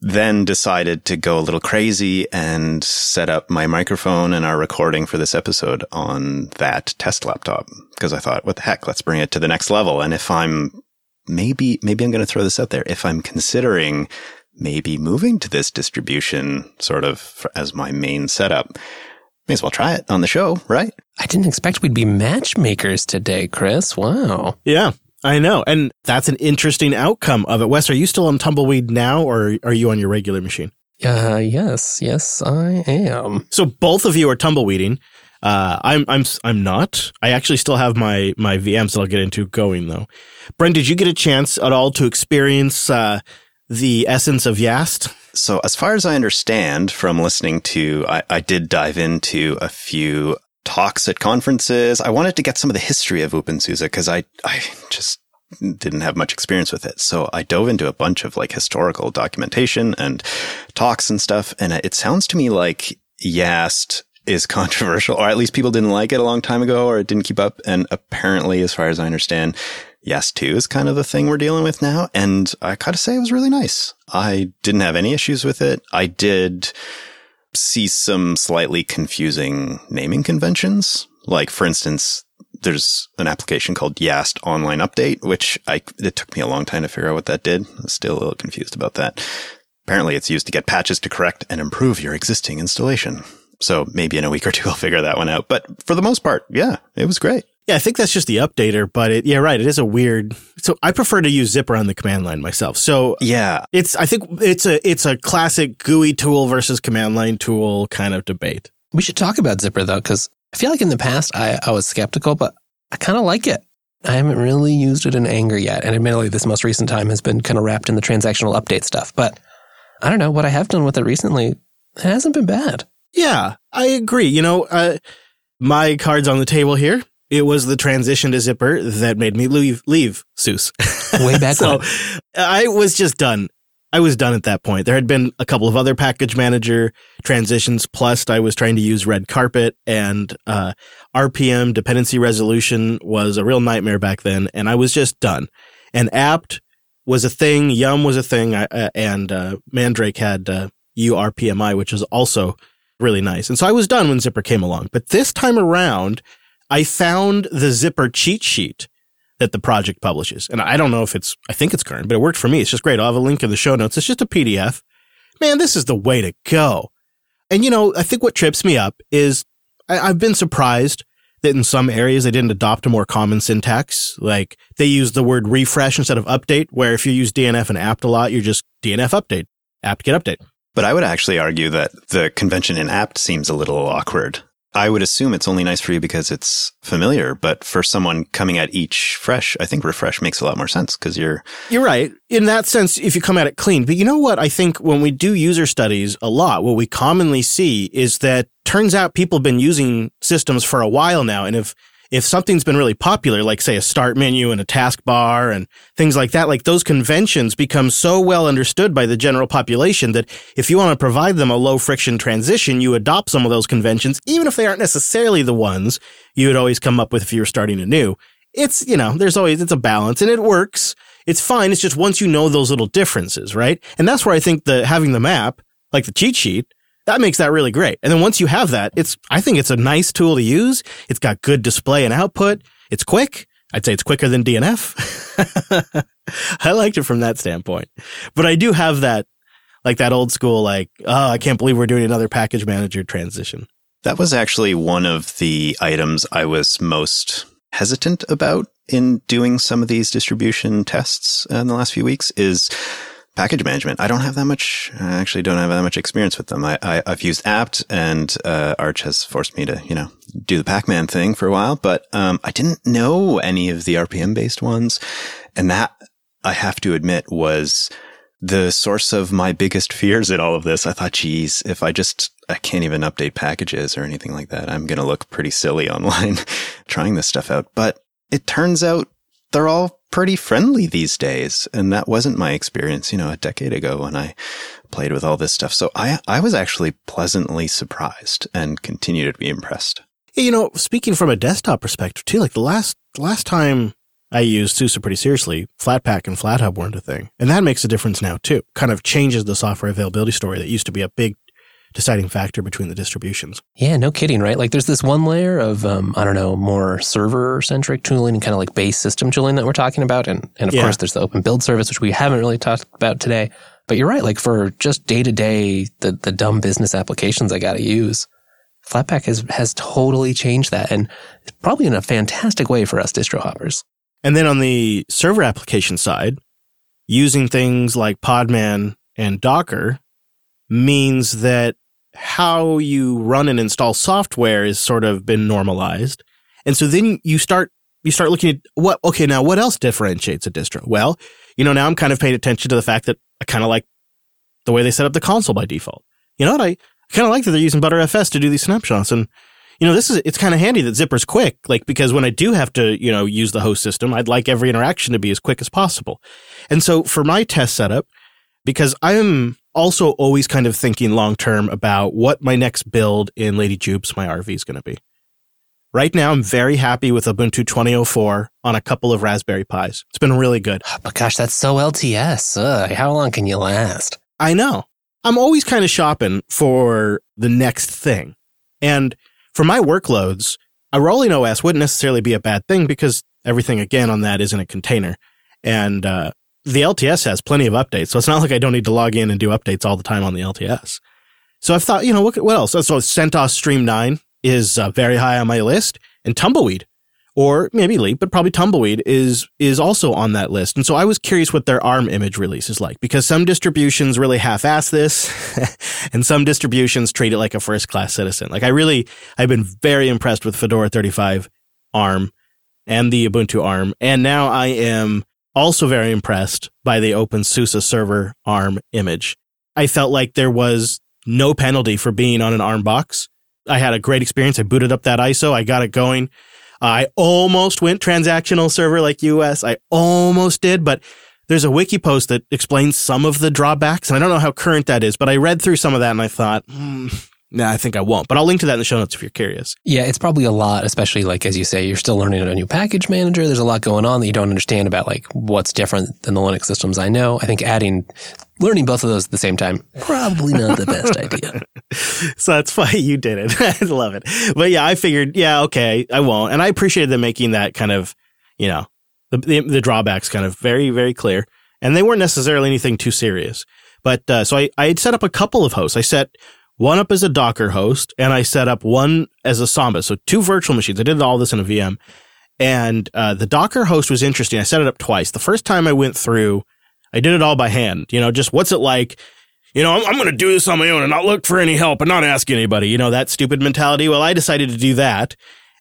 then decided to go a little crazy and set up my microphone and our recording for this episode on that test laptop because I thought, what the heck, let's bring it to the next level. And if I'm maybe, maybe I'm going to throw this out there. If I'm considering maybe moving to this distribution sort of for, as my main setup, may as well try it on the show, right? I didn't expect we'd be matchmakers today, Chris. Wow. yeah, I know. And that's an interesting outcome of it. Wes, are you still on Tumbleweed now or are you on your regular machine? Uh, yes, yes, I am. So both of you are tumbleweeding. Uh, I'm I'm I'm not. I actually still have my my VMs that I'll get into going though. Brent, did you get a chance at all to experience uh, the essence of Yast? So, as far as I understand from listening to, I, I did dive into a few talks at conferences. I wanted to get some of the history of OpenSUSE because I, I just didn't have much experience with it. So I dove into a bunch of like historical documentation and talks and stuff. And it sounds to me like Yast is controversial, or at least people didn't like it a long time ago or it didn't keep up. And apparently, as far as I understand, Yast 2 is kind of the thing we're dealing with now. And I gotta say it was really nice. I didn't have any issues with it. I did see some slightly confusing naming conventions. Like, for instance, there's an application called Yast Online Update, which I, it took me a long time to figure out what that did. I'm still a little confused about that. Apparently it's used to get patches to correct and improve your existing installation. So maybe in a week or two I'll figure that one out. But for the most part, yeah, it was great. Yeah, I think that's just the updater, but it, yeah, right. It is a weird. So I prefer to use zypper on the command line myself. So Yeah. it's, I think it's a, it's a classic GUI tool versus command line tool kind of debate. We should talk about zypper though, because I feel like in the past I, I was skeptical, but I kind of like it. I haven't really used it in anger yet. And admittedly, this most recent time has been kind of wrapped in the transactional update stuff. But I don't know what I have done with it recently. It hasn't been bad. Yeah, I agree. You know, uh, my cards on the table here. It was the transition to zypper that made me leave, leave SUSE. Way back so when. I was just done. I was done at that point. There had been a couple of other package manager transitions. Plus, I was trying to use Red Carpet and uh, RPM dependency resolution was a real nightmare back then, and I was just done. And apt was a thing. Yum was a thing, I, uh, and uh, Mandrake had uh, URPMI, which is also really nice. And so I was done when zypper came along. But this time around, I found the zypper cheat sheet that the project publishes. And I don't know if it's, I think it's current, but it worked for me. It's just great. I'll have a link in the show notes. It's just a PDF. Man, this is the way to go. And you know, I think what trips me up is I, I've been surprised that in some areas they didn't adopt a more common syntax. Like they use the word refresh instead of update, where if you use DNF and apt a lot, you're just DNF update, apt get update. But I would actually argue that the convention in apt seems a little awkward. I would assume it's only nice for you because it's familiar, but for someone coming at each fresh, I think refresh makes a lot more sense because you're You're right. In that sense, if you come at it clean. But you know what? I think when we do user studies a lot, what we commonly see is that turns out people have been using systems for a while now. And if, if something's been really popular, like say a start menu and a taskbar and things like that, like those conventions become so well understood by the general population that if you want to provide them a low friction transition, you adopt some of those conventions, even if they aren't necessarily the ones you would always come up with if you were starting anew. It's, you know, there's always, it's a balance and it works. It's fine. It's just once you know those little differences, right? And that's where I think the having the map, like the cheat sheet, that makes that really great. And then once you have that, it's, I think it's a nice tool to use. It's got good display and output. It's quick. I'd say it's quicker than DNF. I liked it from that standpoint, but I do have that, like that old school, like, oh, I can't believe we're doing another package manager transition. That was actually one of the items I was most hesitant about in doing some of these distribution tests in the last few weeks is package management. I don't have that much, I actually don't have that much experience with them. I, I, have used apt and, uh, Arch has forced me to, you know, do the Pac-Man thing for a while, but, um, I didn't know any of the RPM based ones. And that I have to admit was the source of my biggest fears in all of this. I thought, geez, if I just, I can't even update packages or anything like that, I'm going to look pretty silly online trying this stuff out. But it turns out they're all pretty friendly these days. And that wasn't my experience, you know, a decade ago when I played with all this stuff. So I, I was actually pleasantly surprised and continue to be impressed. You know, speaking from a desktop perspective too, like the last, last time I used SUSE pretty seriously, Flatpak and FlatHub weren't a thing. And that makes a difference now too. Kind of changes the software availability story that used to be a big deciding factor between the distributions. Yeah, no kidding, right? Like there's this one layer of, um, I don't know, more server centric tooling and kind of like base system tooling that we're talking about. And, and of Yeah. course, there's the open build service, which we haven't really talked about today. But you're right. Like for just day to day, the, the dumb business applications I got to use, Flatpak has, has totally changed that. And it's probably in a fantastic way for us distro hoppers. And then on the server application side, using things like Podman and Docker means that how you run and install software is sort of been normalized. And so then you start you start looking at what okay, now what else differentiates a distro? Well, you know, now I'm kind of paying attention to the fact that I kind of like the way they set up the console by default. You know what? I kind of like that they're using Btrfs to do these snapshots and you know, this is, it's kind of handy that zypper's quick, like, because when I do have to, you know, use the host system, I'd like every interaction to be as quick as possible. And so for my test setup, because I'm also always kind of thinking long term about what my next build in Lady Jupes, my RV is going to be. Right now, I'm very happy with Ubuntu 2004 on a couple of Raspberry Pis. It's been really good. But gosh, that's so LTS. Ugh, how long can you last? I know. I'm always kind of shopping for the next thing. And for my workloads, a rolling OS wouldn't necessarily be a bad thing because everything again on that is in a container. And uh, the LTS has plenty of updates. So it's not like I don't need to log in and do updates all the time on the LTS. So I've thought, you know, what, what else? So CentOS Stream 9 is uh, very high on my list and Tumbleweed. or maybe Leap, but probably Tumbleweed is is also on that list. And so I was curious what their ARM image release is like because some distributions really half-ass this, and some distributions treat it like a first-class citizen. Like I really, I've been very impressed with Fedora 35 ARM and the Ubuntu ARM, and now I am also very impressed by the OpenSUSE server ARM image. I felt like there was no penalty for being on an ARM box. I had a great experience. I booted up that ISO. I got it going. I almost went transactional server like US. I almost did, but there's a wiki post that explains some of the drawbacks. And I don't know how current that is, but I read through some of that and I thought, hmm, nah, I think I won't. But I'll link to that in the show notes if you're curious. Yeah, it's probably a lot, especially like as you say, you're still learning a new package manager. There's a lot going on that you don't understand about like what's different than the Linux systems I know. I think adding learning both of those at the same time probably not the best idea. so that's why you did it. I love it. But yeah, I figured, yeah, okay, I won't. And I appreciated them making that kind of, you know, the, the, the drawbacks kind of very, very clear. And they weren't necessarily anything too serious. But uh, so I, I had set up a couple of hosts. I set one up as a Docker host and I set up one as a Samba. So two virtual machines. I did all this in a VM. And uh, the Docker host was interesting. I set it up twice. The first time I went through, I did it all by hand. You know, just what's it like? You know, I'm, I'm going to do this on my own and not look for any help and not ask anybody. You know, that stupid mentality. Well, I decided to do that.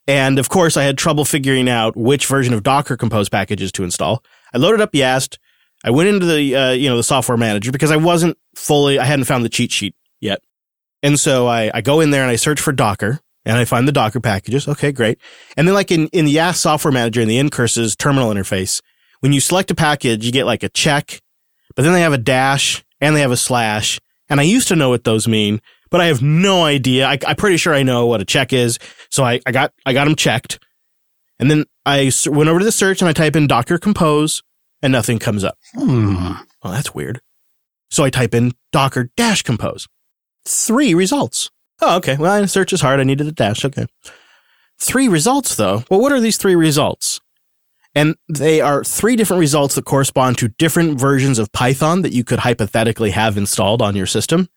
And of course, I had trouble figuring out which version of Docker Compose packages to install. I loaded up Yast. I went into the, uh, you know, the software manager because I wasn't fully, I hadn't found the cheat sheet yet. And so I, I go in there and I search for Docker and I find the Docker packages. Okay, great. And then like in, in the Yast software manager in the ncurses terminal interface, when you select a package, you get like a check, but then they have a dash and they have a slash. And I used to know what those mean, but I have no idea. I, am pretty sure I know what a check is. So I, I got, I got them checked. And then I went over to the search and I type in Docker compose and nothing comes up. Hmm. Well, that's weird. So I type in Docker dash compose. Three results. Oh, okay. Well, search is hard. I needed a dash. Okay. Three results though. Well, what are these three results? And they are three different results that correspond to different versions of Python that you could hypothetically have installed on your system.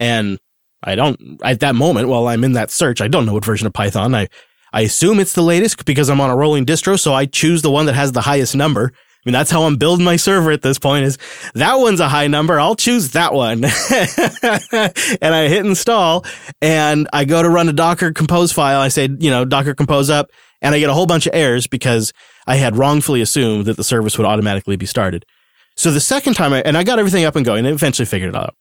And I don't, at that moment, while I'm in that search, I don't know what version of Python. I, I assume it's the latest because I'm on a rolling distro. So I choose the one that has the highest number. Mean, that's how I'm building my server at this point is that one's a high number. I'll choose that one. and I hit install and I go to run a Docker compose file. I say, you know, Docker compose up and I get a whole bunch of errors because I had wrongfully assumed that the service would automatically be started. So the second time I, and I got everything up and going and eventually figured it out.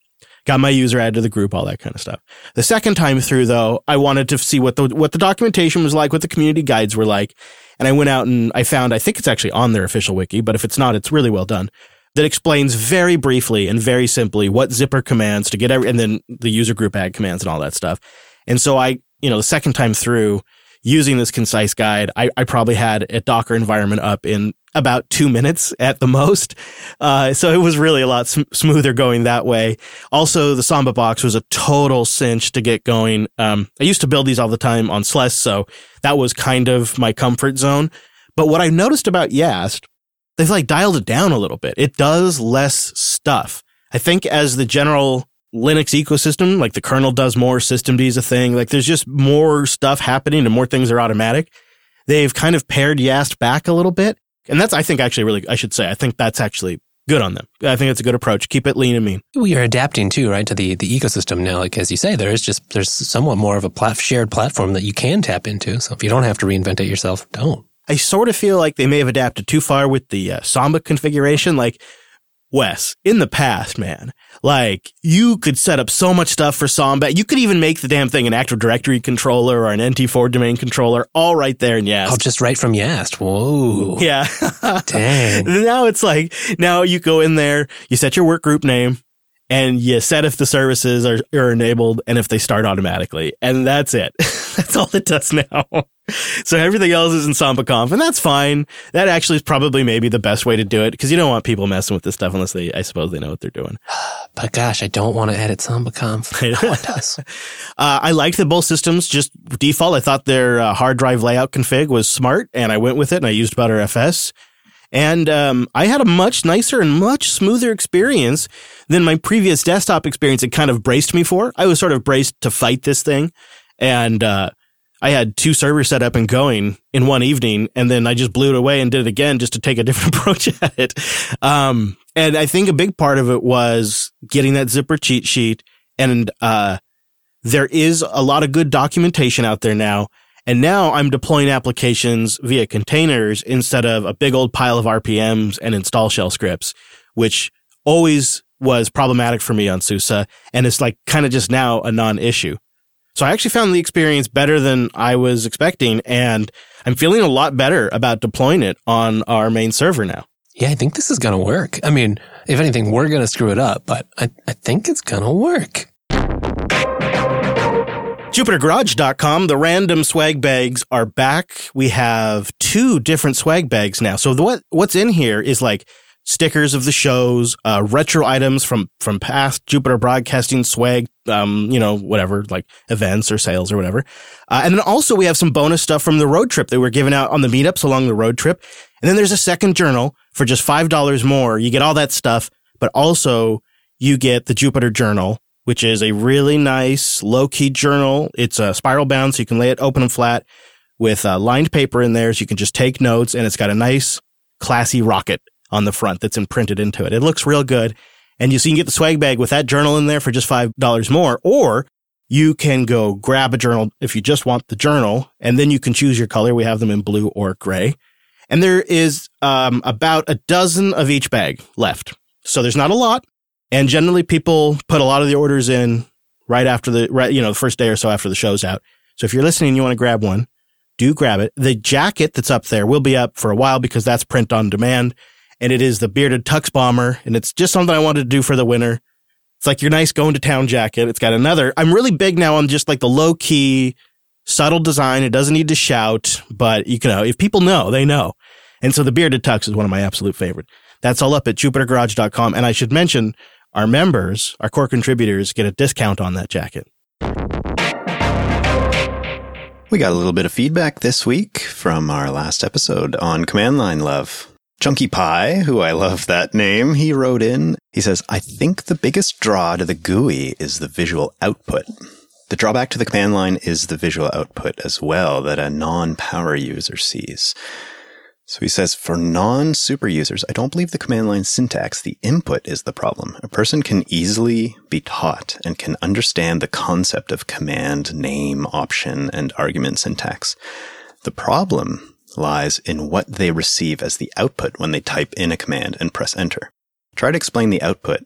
Got my user added to the group, all that kind of stuff. The second time through though, I wanted to see what the, what the documentation was like, what the community guides were like. And I went out and I found, I think it's actually on their official wiki, but if it's not, it's really well done. That explains very briefly and very simply what zypper commands to get every, and then the user group add commands and all that stuff. And so I, you know, the second time through, using this concise guide, I, I probably had a Docker environment up in about two minutes at the most. Uh, so it was really a lot sm- smoother going that way. Also, the Samba box was a total cinch to get going. Um, I used to build these all the time on SLES, so that was kind of my comfort zone. But what I noticed about Yast, they've like dialed it down a little bit. It does less stuff. I think as the general Linux ecosystem, like the kernel does more, systemd is a thing. Like there's just more stuff happening and more things are automatic. They've kind of pared Yast back a little bit. And that's, I think, actually really, I should say, I think that's actually good on them. I think it's a good approach. Keep it lean and mean. We are adapting too, right, to the, the ecosystem now. Like, as you say, there is just, there's somewhat more of a plat- shared platform that you can tap into. So if you don't have to reinvent it yourself, don't. I sort of feel like they may have adapted too far with the uh, Samba configuration. Like, Wes, in the past, man, like you could set up so much stuff for Samba. You could even make the damn thing an Active Directory controller or an NT4 domain controller, all right there in Yast. Oh, just right from Yast. Whoa. Yeah. Dang. now it's like, now you go in there, you set your work group name, and you set if the services are, are enabled and if they start automatically. And that's it. that's all it does now. so everything else is in SambaConf, and that's fine. That actually is probably maybe the best way to do it because you don't want people messing with this stuff unless they, I suppose, they know what they're doing. But gosh, I don't want to edit SambaConf. No one does. uh, I liked that both systems just default. I thought their uh, hard drive layout config was smart, and I went with it, and I used Btrfs. And um, I had a much nicer and much smoother experience than my previous desktop experience had kind of braced me for. I was sort of braced to fight this thing. And uh, I had two servers set up and going in one evening, and then I just blew it away and did it again just to take a different approach at it. Um, and I think a big part of it was getting that zypper cheat sheet. And, uh, there is a lot of good documentation out there now. And now I'm deploying applications via containers instead of a big old pile of RPMs and install shell scripts, which always was problematic for me on SUSE. And it's like kind of just now a non issue. So I actually found the experience better than I was expecting. And I'm feeling a lot better about deploying it on our main server now. Yeah, I think this is going to work. I mean, if anything, we're going to screw it up, but I, I think it's going to work. JupiterGarage.com, the random swag bags are back. We have two different swag bags now. So what what's in here is like stickers of the shows, uh, retro items from from past Jupiter Broadcasting swag, um, you know, whatever, like events or sales or whatever. Uh, and then also we have some bonus stuff from the road trip that we're giving out on the meetups along the road trip. And then there's a second journal for just five dollars more. You get all that stuff, but also you get the Jupiter Journal which is a really nice low key journal. It's a spiral bound, so you can lay it open and flat with uh, lined paper in there, so you can just take notes. And it's got a nice, classy rocket on the front that's imprinted into it. It looks real good. And you, you can get the swag bag with that journal in there for just $5 more, or you can go grab a journal if you just want the journal, and then you can choose your color. We have them in blue or gray. And there is um, about a dozen of each bag left. So there's not a lot, and generally people put a lot of the orders in right after the, right, you know, the first day or so after the show's out. So if you're listening and you want to grab one, do grab it. The jacket that's up there will be up for a while because that's print on demand. And it is the bearded tux bomber. And it's just something I wanted to do for the winter. It's like your nice going to town jacket. It's got another, I'm really big now on just like the low key, subtle design. It doesn't need to shout, but you know, if people know, they know. And so the bearded tux is one of my absolute favorite. That's all up at jupitergarage.com. And I should mention our members, our core contributors, get a discount on that jacket. We got a little bit of feedback this week from our last episode on command line love. Chunky Pie, who I love that name, he wrote in. He says, I think the biggest draw to the GUI is the visual output. The drawback to the command line is the visual output as well that a non power user sees. So he says, for non super users, I don't believe the command line syntax, the input is the problem. A person can easily be taught and can understand the concept of command, name, option, and argument syntax. The problem lies in what they receive as the output when they type in a command and press enter. Try to explain the output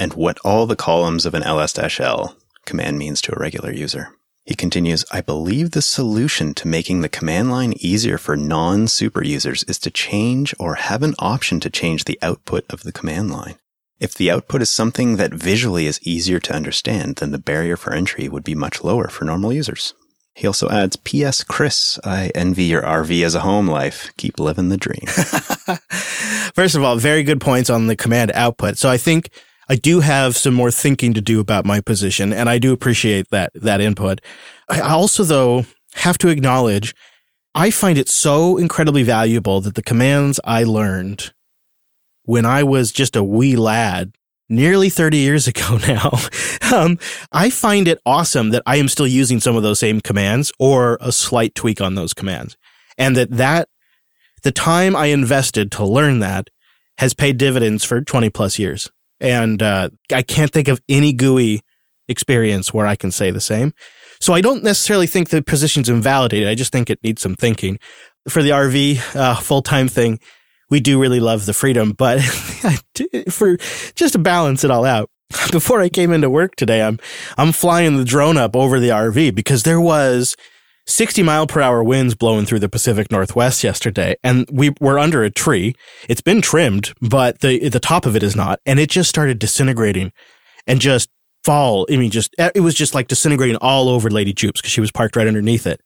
and what all the columns of an ls-l command means to a regular user. He continues, I believe the solution to making the command line easier for non super users is to change or have an option to change the output of the command line. If the output is something that visually is easier to understand, then the barrier for entry would be much lower for normal users. He also adds, P.S. Chris, I envy your RV as a home life. Keep living the dream. First of all, very good points on the command output. So I think I do have some more thinking to do about my position, and I do appreciate that that input. I also, though, have to acknowledge I find it so incredibly valuable that the commands I learned when I was just a wee lad, nearly 30 years ago now, um, I find it awesome that I am still using some of those same commands or a slight tweak on those commands. And that that, the time I invested to learn that has paid dividends for 20 plus years. And uh, I can't think of any GUI experience where I can say the same. So I don't necessarily think the position's invalidated. I just think it needs some thinking. For the RV uh, full time thing, we do really love the freedom, but for just to balance it all out, before I came into work today, I'm I'm flying the drone up over the RV because there was 60 mile per hour winds blowing through the Pacific Northwest yesterday, and we were under a tree. It's been trimmed, but the the top of it is not, and it just started disintegrating and just fall. I mean, just eh, it was just like disintegrating all over Lady Jupes because she was parked right underneath it.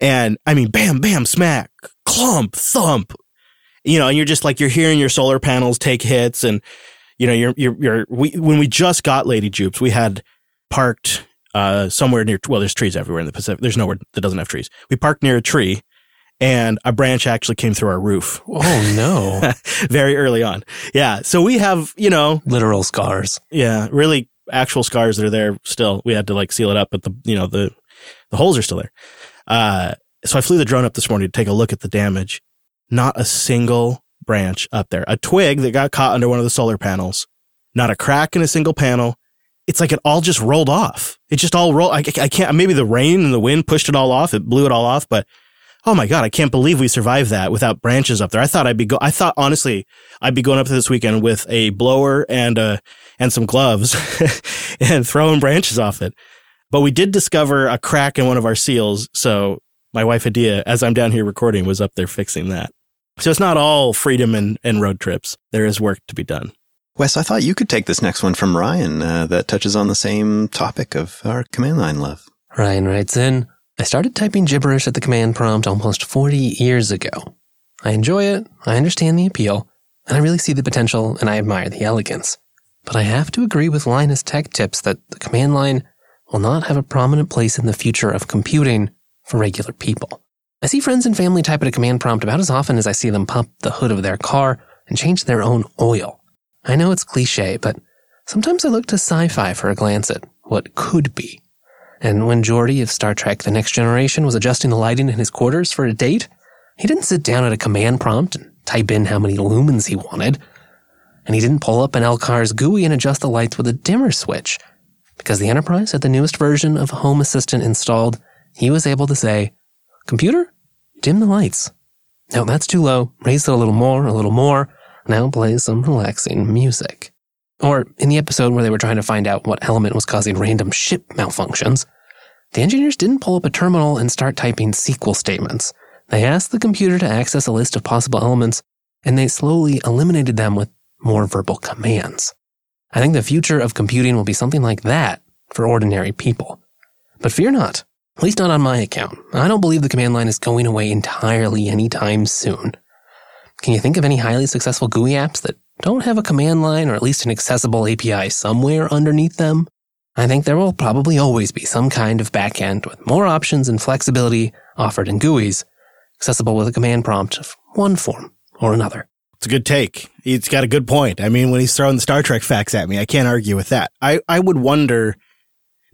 And I mean, bam, bam, smack, clump, thump. You know, and you're just like you're hearing your solar panels take hits, and you know, you're you're you're. We when we just got Lady Jupes, we had parked uh, somewhere near, well, there's trees everywhere in the Pacific. There's nowhere that doesn't have trees. We parked near a tree and a branch actually came through our roof. Oh no. Very early on. Yeah. So we have, you know, literal scars. Yeah. Really actual scars that are there still. We had to like seal it up, but the, you know, the, the holes are still there. Uh, so I flew the drone up this morning to take a look at the damage. Not a single branch up there. A twig that got caught under one of the solar panels. Not a crack in a single panel. It's like it all just rolled off. It just all rolled. I, I can't, maybe the rain and the wind pushed it all off. It blew it all off, but oh my God, I can't believe we survived that without branches up there. I thought I'd be go, I thought honestly, I'd be going up this weekend with a blower and, uh, and some gloves and throwing branches off it. But we did discover a crack in one of our seals. So my wife Adia, as I'm down here recording, was up there fixing that. So it's not all freedom and, and road trips. There is work to be done. Wes, I thought you could take this next one from Ryan uh, that touches on the same topic of our command line love. Ryan writes in I started typing gibberish at the command prompt almost 40 years ago. I enjoy it, I understand the appeal, and I really see the potential and I admire the elegance. But I have to agree with Linus Tech Tips that the command line will not have a prominent place in the future of computing for regular people. I see friends and family type at a command prompt about as often as I see them pump the hood of their car and change their own oil. I know it's cliche, but sometimes I look to sci-fi for a glance at what could be. And when Geordi of Star Trek The Next Generation was adjusting the lighting in his quarters for a date, he didn't sit down at a command prompt and type in how many lumens he wanted. And he didn't pull up an LCARS GUI and adjust the lights with a dimmer switch. Because the Enterprise had the newest version of Home Assistant installed, he was able to say, Computer, dim the lights. No, that's too low. Raise it a little more, a little more. Now play some relaxing music. Or in the episode where they were trying to find out what element was causing random ship malfunctions, the engineers didn't pull up a terminal and start typing SQL statements. They asked the computer to access a list of possible elements, and they slowly eliminated them with more verbal commands. I think the future of computing will be something like that for ordinary people. But fear not. At least not on my account. I don't believe the command line is going away entirely anytime soon. Can you think of any highly successful GUI apps that don't have a command line or at least an accessible API somewhere underneath them? I think there will probably always be some kind of backend with more options and flexibility offered in GUIs, accessible with a command prompt of one form or another. It's a good take. He's got a good point. I mean, when he's throwing the Star Trek facts at me, I can't argue with that. I, I would wonder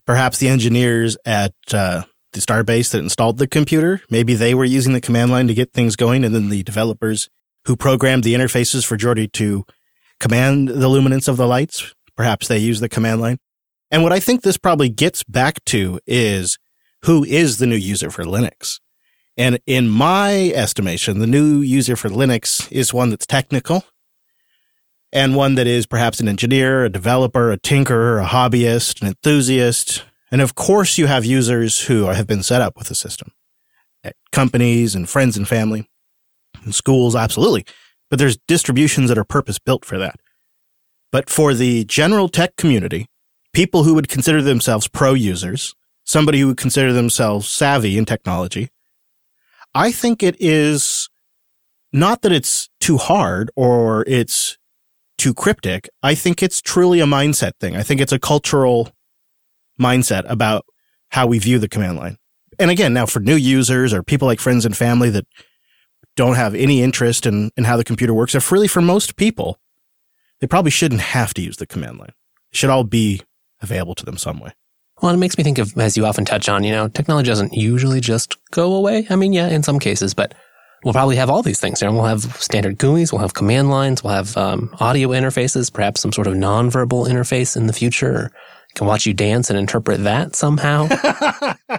perhaps the engineers at uh, the Starbase that installed the computer. Maybe they were using the command line to get things going, and then the developers who programmed the interfaces for Geordi to command the luminance of the lights, perhaps they use the command line. And what I think this probably gets back to is who is the new user for Linux? And in my estimation, the new user for Linux is one that's technical and one that is perhaps an engineer, a developer, a tinkerer, a hobbyist, an enthusiast, and of course, you have users who have been set up with the system at companies and friends and family and schools, absolutely. But there's distributions that are purpose built for that. But for the general tech community, people who would consider themselves pro users, somebody who would consider themselves savvy in technology, I think it is not that it's too hard or it's too cryptic. I think it's truly a mindset thing. I think it's a cultural mindset about how we view the command line. And again, now for new users or people like friends and family that don't have any interest in, in how the computer works, if really for most people, they probably shouldn't have to use the command line. It should all be available to them some way. Well, it makes me think of, as you often touch on, you know, technology doesn't usually just go away. I mean, yeah, in some cases, but we'll probably have all these things. You know, we'll have standard GUIs, we'll have command lines, we'll have um, audio interfaces, perhaps some sort of nonverbal interface in the future can watch you dance and interpret that somehow.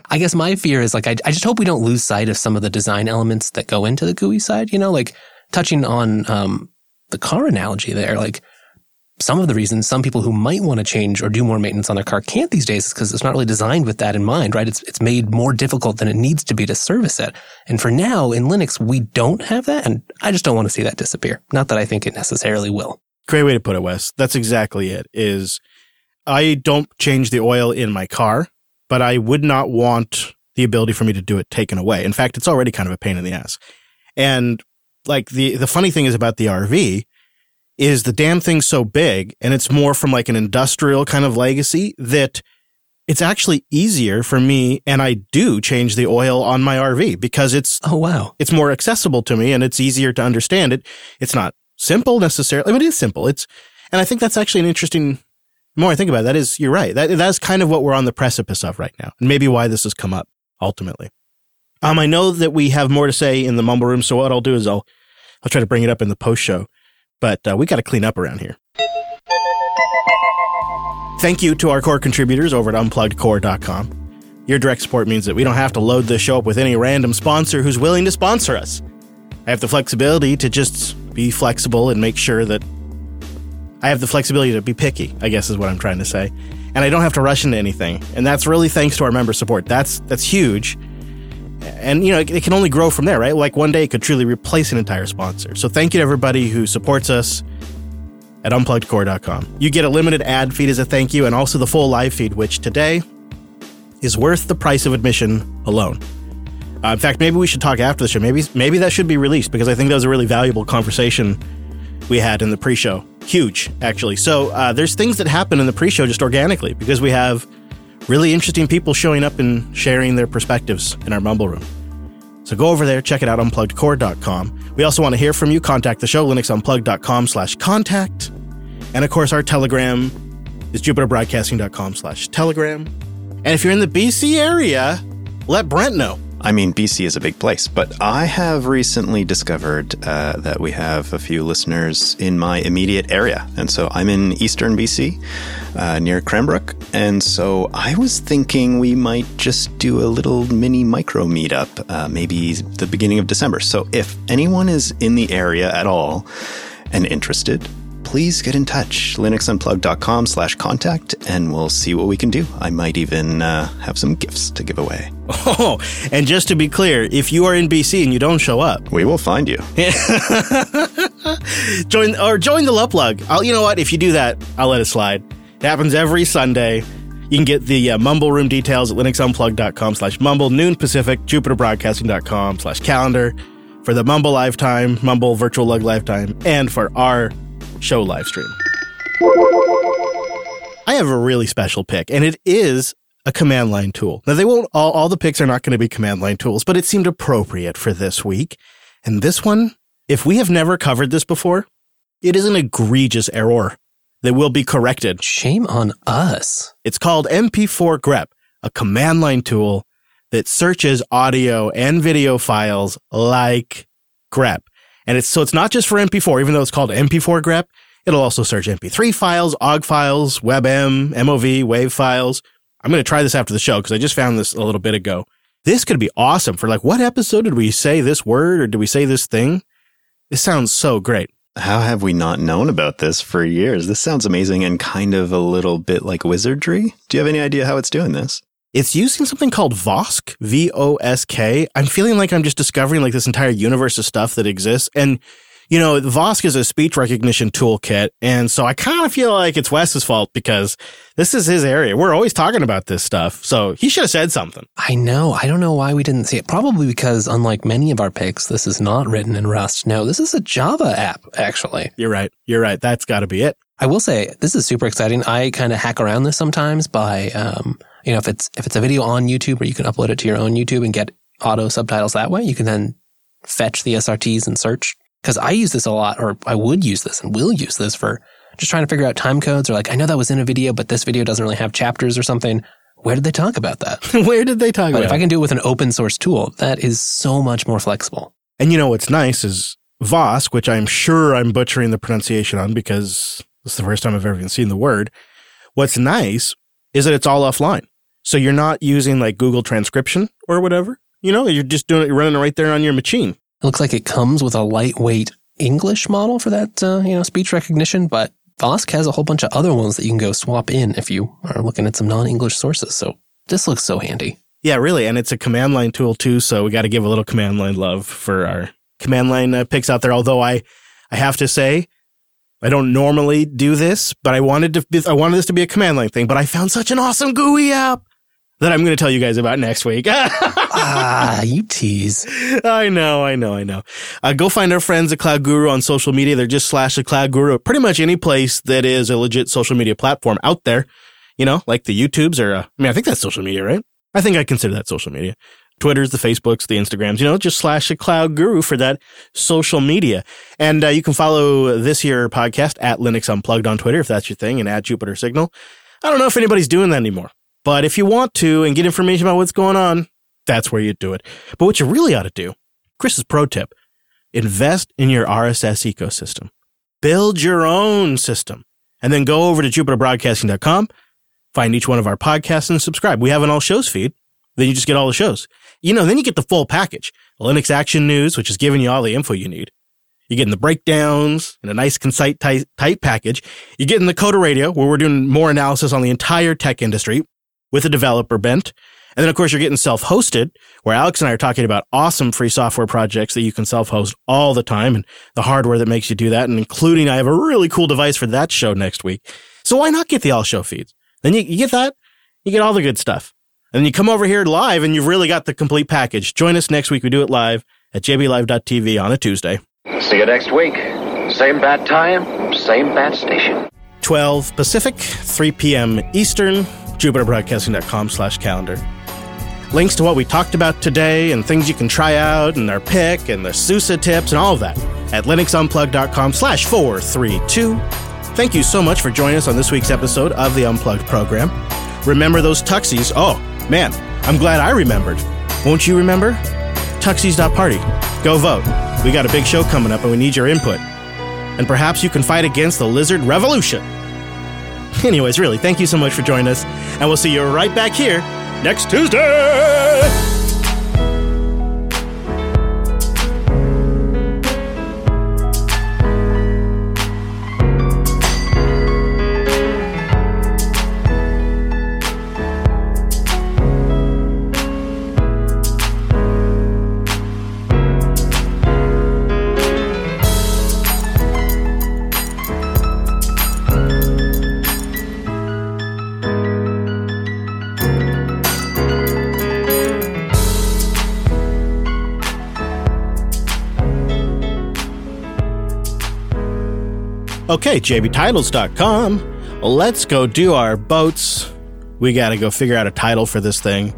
I guess my fear is like, I, I, just hope we don't lose sight of some of the design elements that go into the GUI side, you know, like touching on, um, the car analogy there, like some of the reasons some people who might want to change or do more maintenance on their car can't these days is because it's not really designed with that in mind, right? It's, it's made more difficult than it needs to be to service it. And for now in Linux, we don't have that. And I just don't want to see that disappear. Not that I think it necessarily will. Great way to put it, Wes. That's exactly it is I don't change the oil in my car, but I would not want the ability for me to do it taken away. In fact, it's already kind of a pain in the ass. And like the, the funny thing is about the RV is the damn thing's so big and it's more from like an industrial kind of legacy that it's actually easier for me and I do change the oil on my RV because it's oh wow it's more accessible to me and it's easier to understand it it's not simple necessarily but it is simple it's and I think that's actually an interesting the more I think about it, that is, you're right. That, that's kind of what we're on the precipice of right now. And maybe why this has come up ultimately. Um, I know that we have more to say in the mumble room, so what I'll do is I'll I'll try to bring it up in the post show. But uh, we got to clean up around here. Thank you to our core contributors over at unpluggedcore.com. Your direct support means that we don't have to load this show up with any random sponsor who's willing to sponsor us. I have the flexibility to just be flexible and make sure that I have the flexibility to be picky, I guess is what I'm trying to say. And I don't have to rush into anything. And that's really thanks to our member support. That's that's huge. And you know, it, it can only grow from there, right? Like one day it could truly replace an entire sponsor. So thank you to everybody who supports us at unpluggedcore.com. You get a limited ad feed as a thank you and also the full live feed, which today is worth the price of admission alone. Uh, in fact, maybe we should talk after the show. Maybe maybe that should be released because I think that was a really valuable conversation we had in the pre-show. Huge, actually. So uh, there's things that happen in the pre-show just organically because we have really interesting people showing up and sharing their perspectives in our mumble room. So go over there, check it out, unpluggedcore.com. We also want to hear from you. Contact the show, linuxunplugged.com slash contact. And of course, our telegram is jupiterbroadcasting.com slash telegram. And if you're in the BC area, let Brent know. I mean, BC is a big place, but I have recently discovered uh, that we have a few listeners in my immediate area. And so I'm in eastern BC, uh, near Cranbrook. And so I was thinking we might just do a little mini micro meetup, uh, maybe the beginning of December. So if anyone is in the area at all and interested, please get in touch. linuxunplugged.com slash contact, and we'll see what we can do. I might even uh, have some gifts to give away. Oh, and just to be clear, if you are in BC and you don't show up, We will find you. join or join the Luplug. I'll, you know what? If you do that, I'll let it slide. It happens every Sunday. You can get the uh, Mumble Room details at linuxunplugged.com slash mumble, noon Pacific, jupiterbroadcasting.com slash calendar for the Mumble Lifetime, Mumble Virtual Lug Lifetime, and for our show live stream. I have a really special pick, and it is a command line tool. Now, they won't, all, all the picks are not going to be command line tools, but it seemed appropriate for this week. And this one, if we have never covered this before, it is an egregious error that will be corrected. Shame on us. It's called MP4 grep, a command line tool that searches audio and video files like grep. And it's so it's not just for MP4, even though it's called MP4 grep. It'll also search MP3 files, OGG files, WebM, MOV, WAV files. I'm going to try this after the show because I just found this a little bit ago. This could be awesome for like, what episode did we say this word or did we say this thing? This sounds so great. How have we not known about this for years? This sounds amazing and kind of a little bit like wizardry. Do you have any idea how it's doing this? It's using something called Vosk, V O S K. I'm feeling like I'm just discovering like this entire universe of stuff that exists. And, you know, Vosk is a speech recognition toolkit. And so I kind of feel like it's Wes's fault because this is his area. We're always talking about this stuff. So he should have said something. I know. I don't know why we didn't see it. Probably because, unlike many of our picks, this is not written in Rust. No, this is a Java app, actually. You're right. You're right. That's got to be it. I will say this is super exciting. I kind of hack around this sometimes by, um, you know, if it's if it's a video on YouTube or you can upload it to your own YouTube and get auto subtitles that way, you can then fetch the SRTs and search. Because I use this a lot, or I would use this and will use this for just trying to figure out time codes, or like I know that was in a video, but this video doesn't really have chapters or something. Where did they talk about that? Where did they talk But about if I can do it with an open source tool, that is so much more flexible. And you know what's nice is Vosk, which I'm sure I'm butchering the pronunciation on because it's the first time I've ever even seen the word. What's nice is that it's all offline. So you're not using like Google transcription or whatever. You know, you're just doing it, you're running it right there on your machine. It looks like it comes with a lightweight English model for that, uh, you know, speech recognition, but Vosk has a whole bunch of other ones that you can go swap in if you are looking at some non-English sources. So this looks so handy. Yeah, really. And it's a command line tool too. So we got to give a little command line love for our command line uh, picks out there. Although I, I have to say, I don't normally do this, but I wanted to, be, I wanted this to be a command line thing, but I found such an awesome GUI app that I'm going to tell you guys about next week. ah, you tease. I know, I know, I know. Uh, go find our friends at Cloud Guru on social media. They're just slash the Cloud Guru. Pretty much any place that is a legit social media platform out there. You know, like the YouTubes or, uh, I mean, I think that's social media, right? I think I consider that social media. Twitter's, the Facebooks, the Instagrams, you know, just slash the Cloud Guru for that social media. And uh, you can follow this here podcast at Linux Unplugged on Twitter if that's your thing and at Jupiter Signal. I don't know if anybody's doing that anymore, but if you want to and get information about what's going on, that's where you do it. But what you really ought to do, Chris's pro tip, invest in your RSS ecosystem. Build your own system and then go over to jupiterbroadcasting.com, find each one of our podcasts and subscribe. We have an all shows feed. Then you just get all the shows. You know, then you get the full package. Linux Action News, which is giving you all the info you need. You're getting the breakdowns in a nice, concise, tight, tight package. You're getting the Coder Radio, where we're doing more analysis on the entire tech industry with a developer bent. And then, of course, you're getting self-hosted, where Alex and I are talking about awesome free software projects that you can self-host all the time and the hardware that makes you do that. And including, I have a really cool device for that show next week. So why not get the all show feeds? Then you, you get that, you get all the good stuff. And then you come over here live and you've really got the complete package. Join us next week. We do it live at jblive.tv on a Tuesday. See you next week. Same bad time, same bad station. 12 Pacific, 3 p.m. Eastern, jupiterbroadcasting.com slash calendar. Links to what we talked about today and things you can try out and our pick and the SUSE tips and all of that at linuxunplug.com slash 432. Thank you so much for joining us on this week's episode of the Unplugged program. Remember those tuxies? Oh, man, I'm glad I remembered. Won't you remember? Tuxies.party. Go vote. We got a big show coming up and we need your input. And perhaps you can fight against the lizard revolution. Anyways, really, thank you so much for joining us, and we'll see you right back here next Tuesday! Okay, jbtitles.com. Let's go do our boats. We got to go figure out a title for this thing,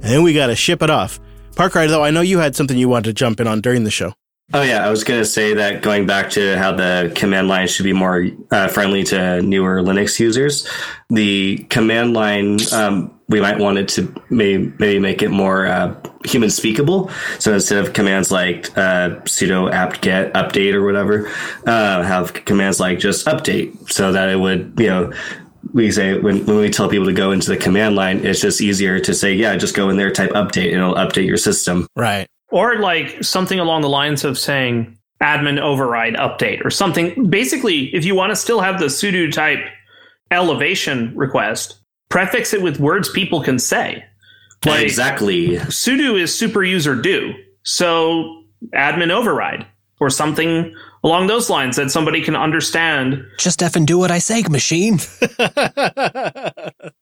and then we got to ship it off. Parker, though, I know you had something you wanted to jump in on during the show. Oh yeah, I was going to say that going back to how the command line should be more uh, friendly to newer Linux users, the command line um, we might want it to maybe, maybe make it more uh, human speakable. So instead of commands like uh, sudo apt get update or whatever, uh, have commands like just update, so that it would you know we say when, when we tell people to go into the command line, it's just easier to say, yeah, just go in there, type update, and it'll update your system. Right. Or like something along the lines of saying admin override update or something. Basically, if you want to still have the sudo type elevation request, prefix it with words people can say. Like, exactly. Sudo is super user do. So admin override or something along those lines that somebody can understand. Just F and do what I say, machine.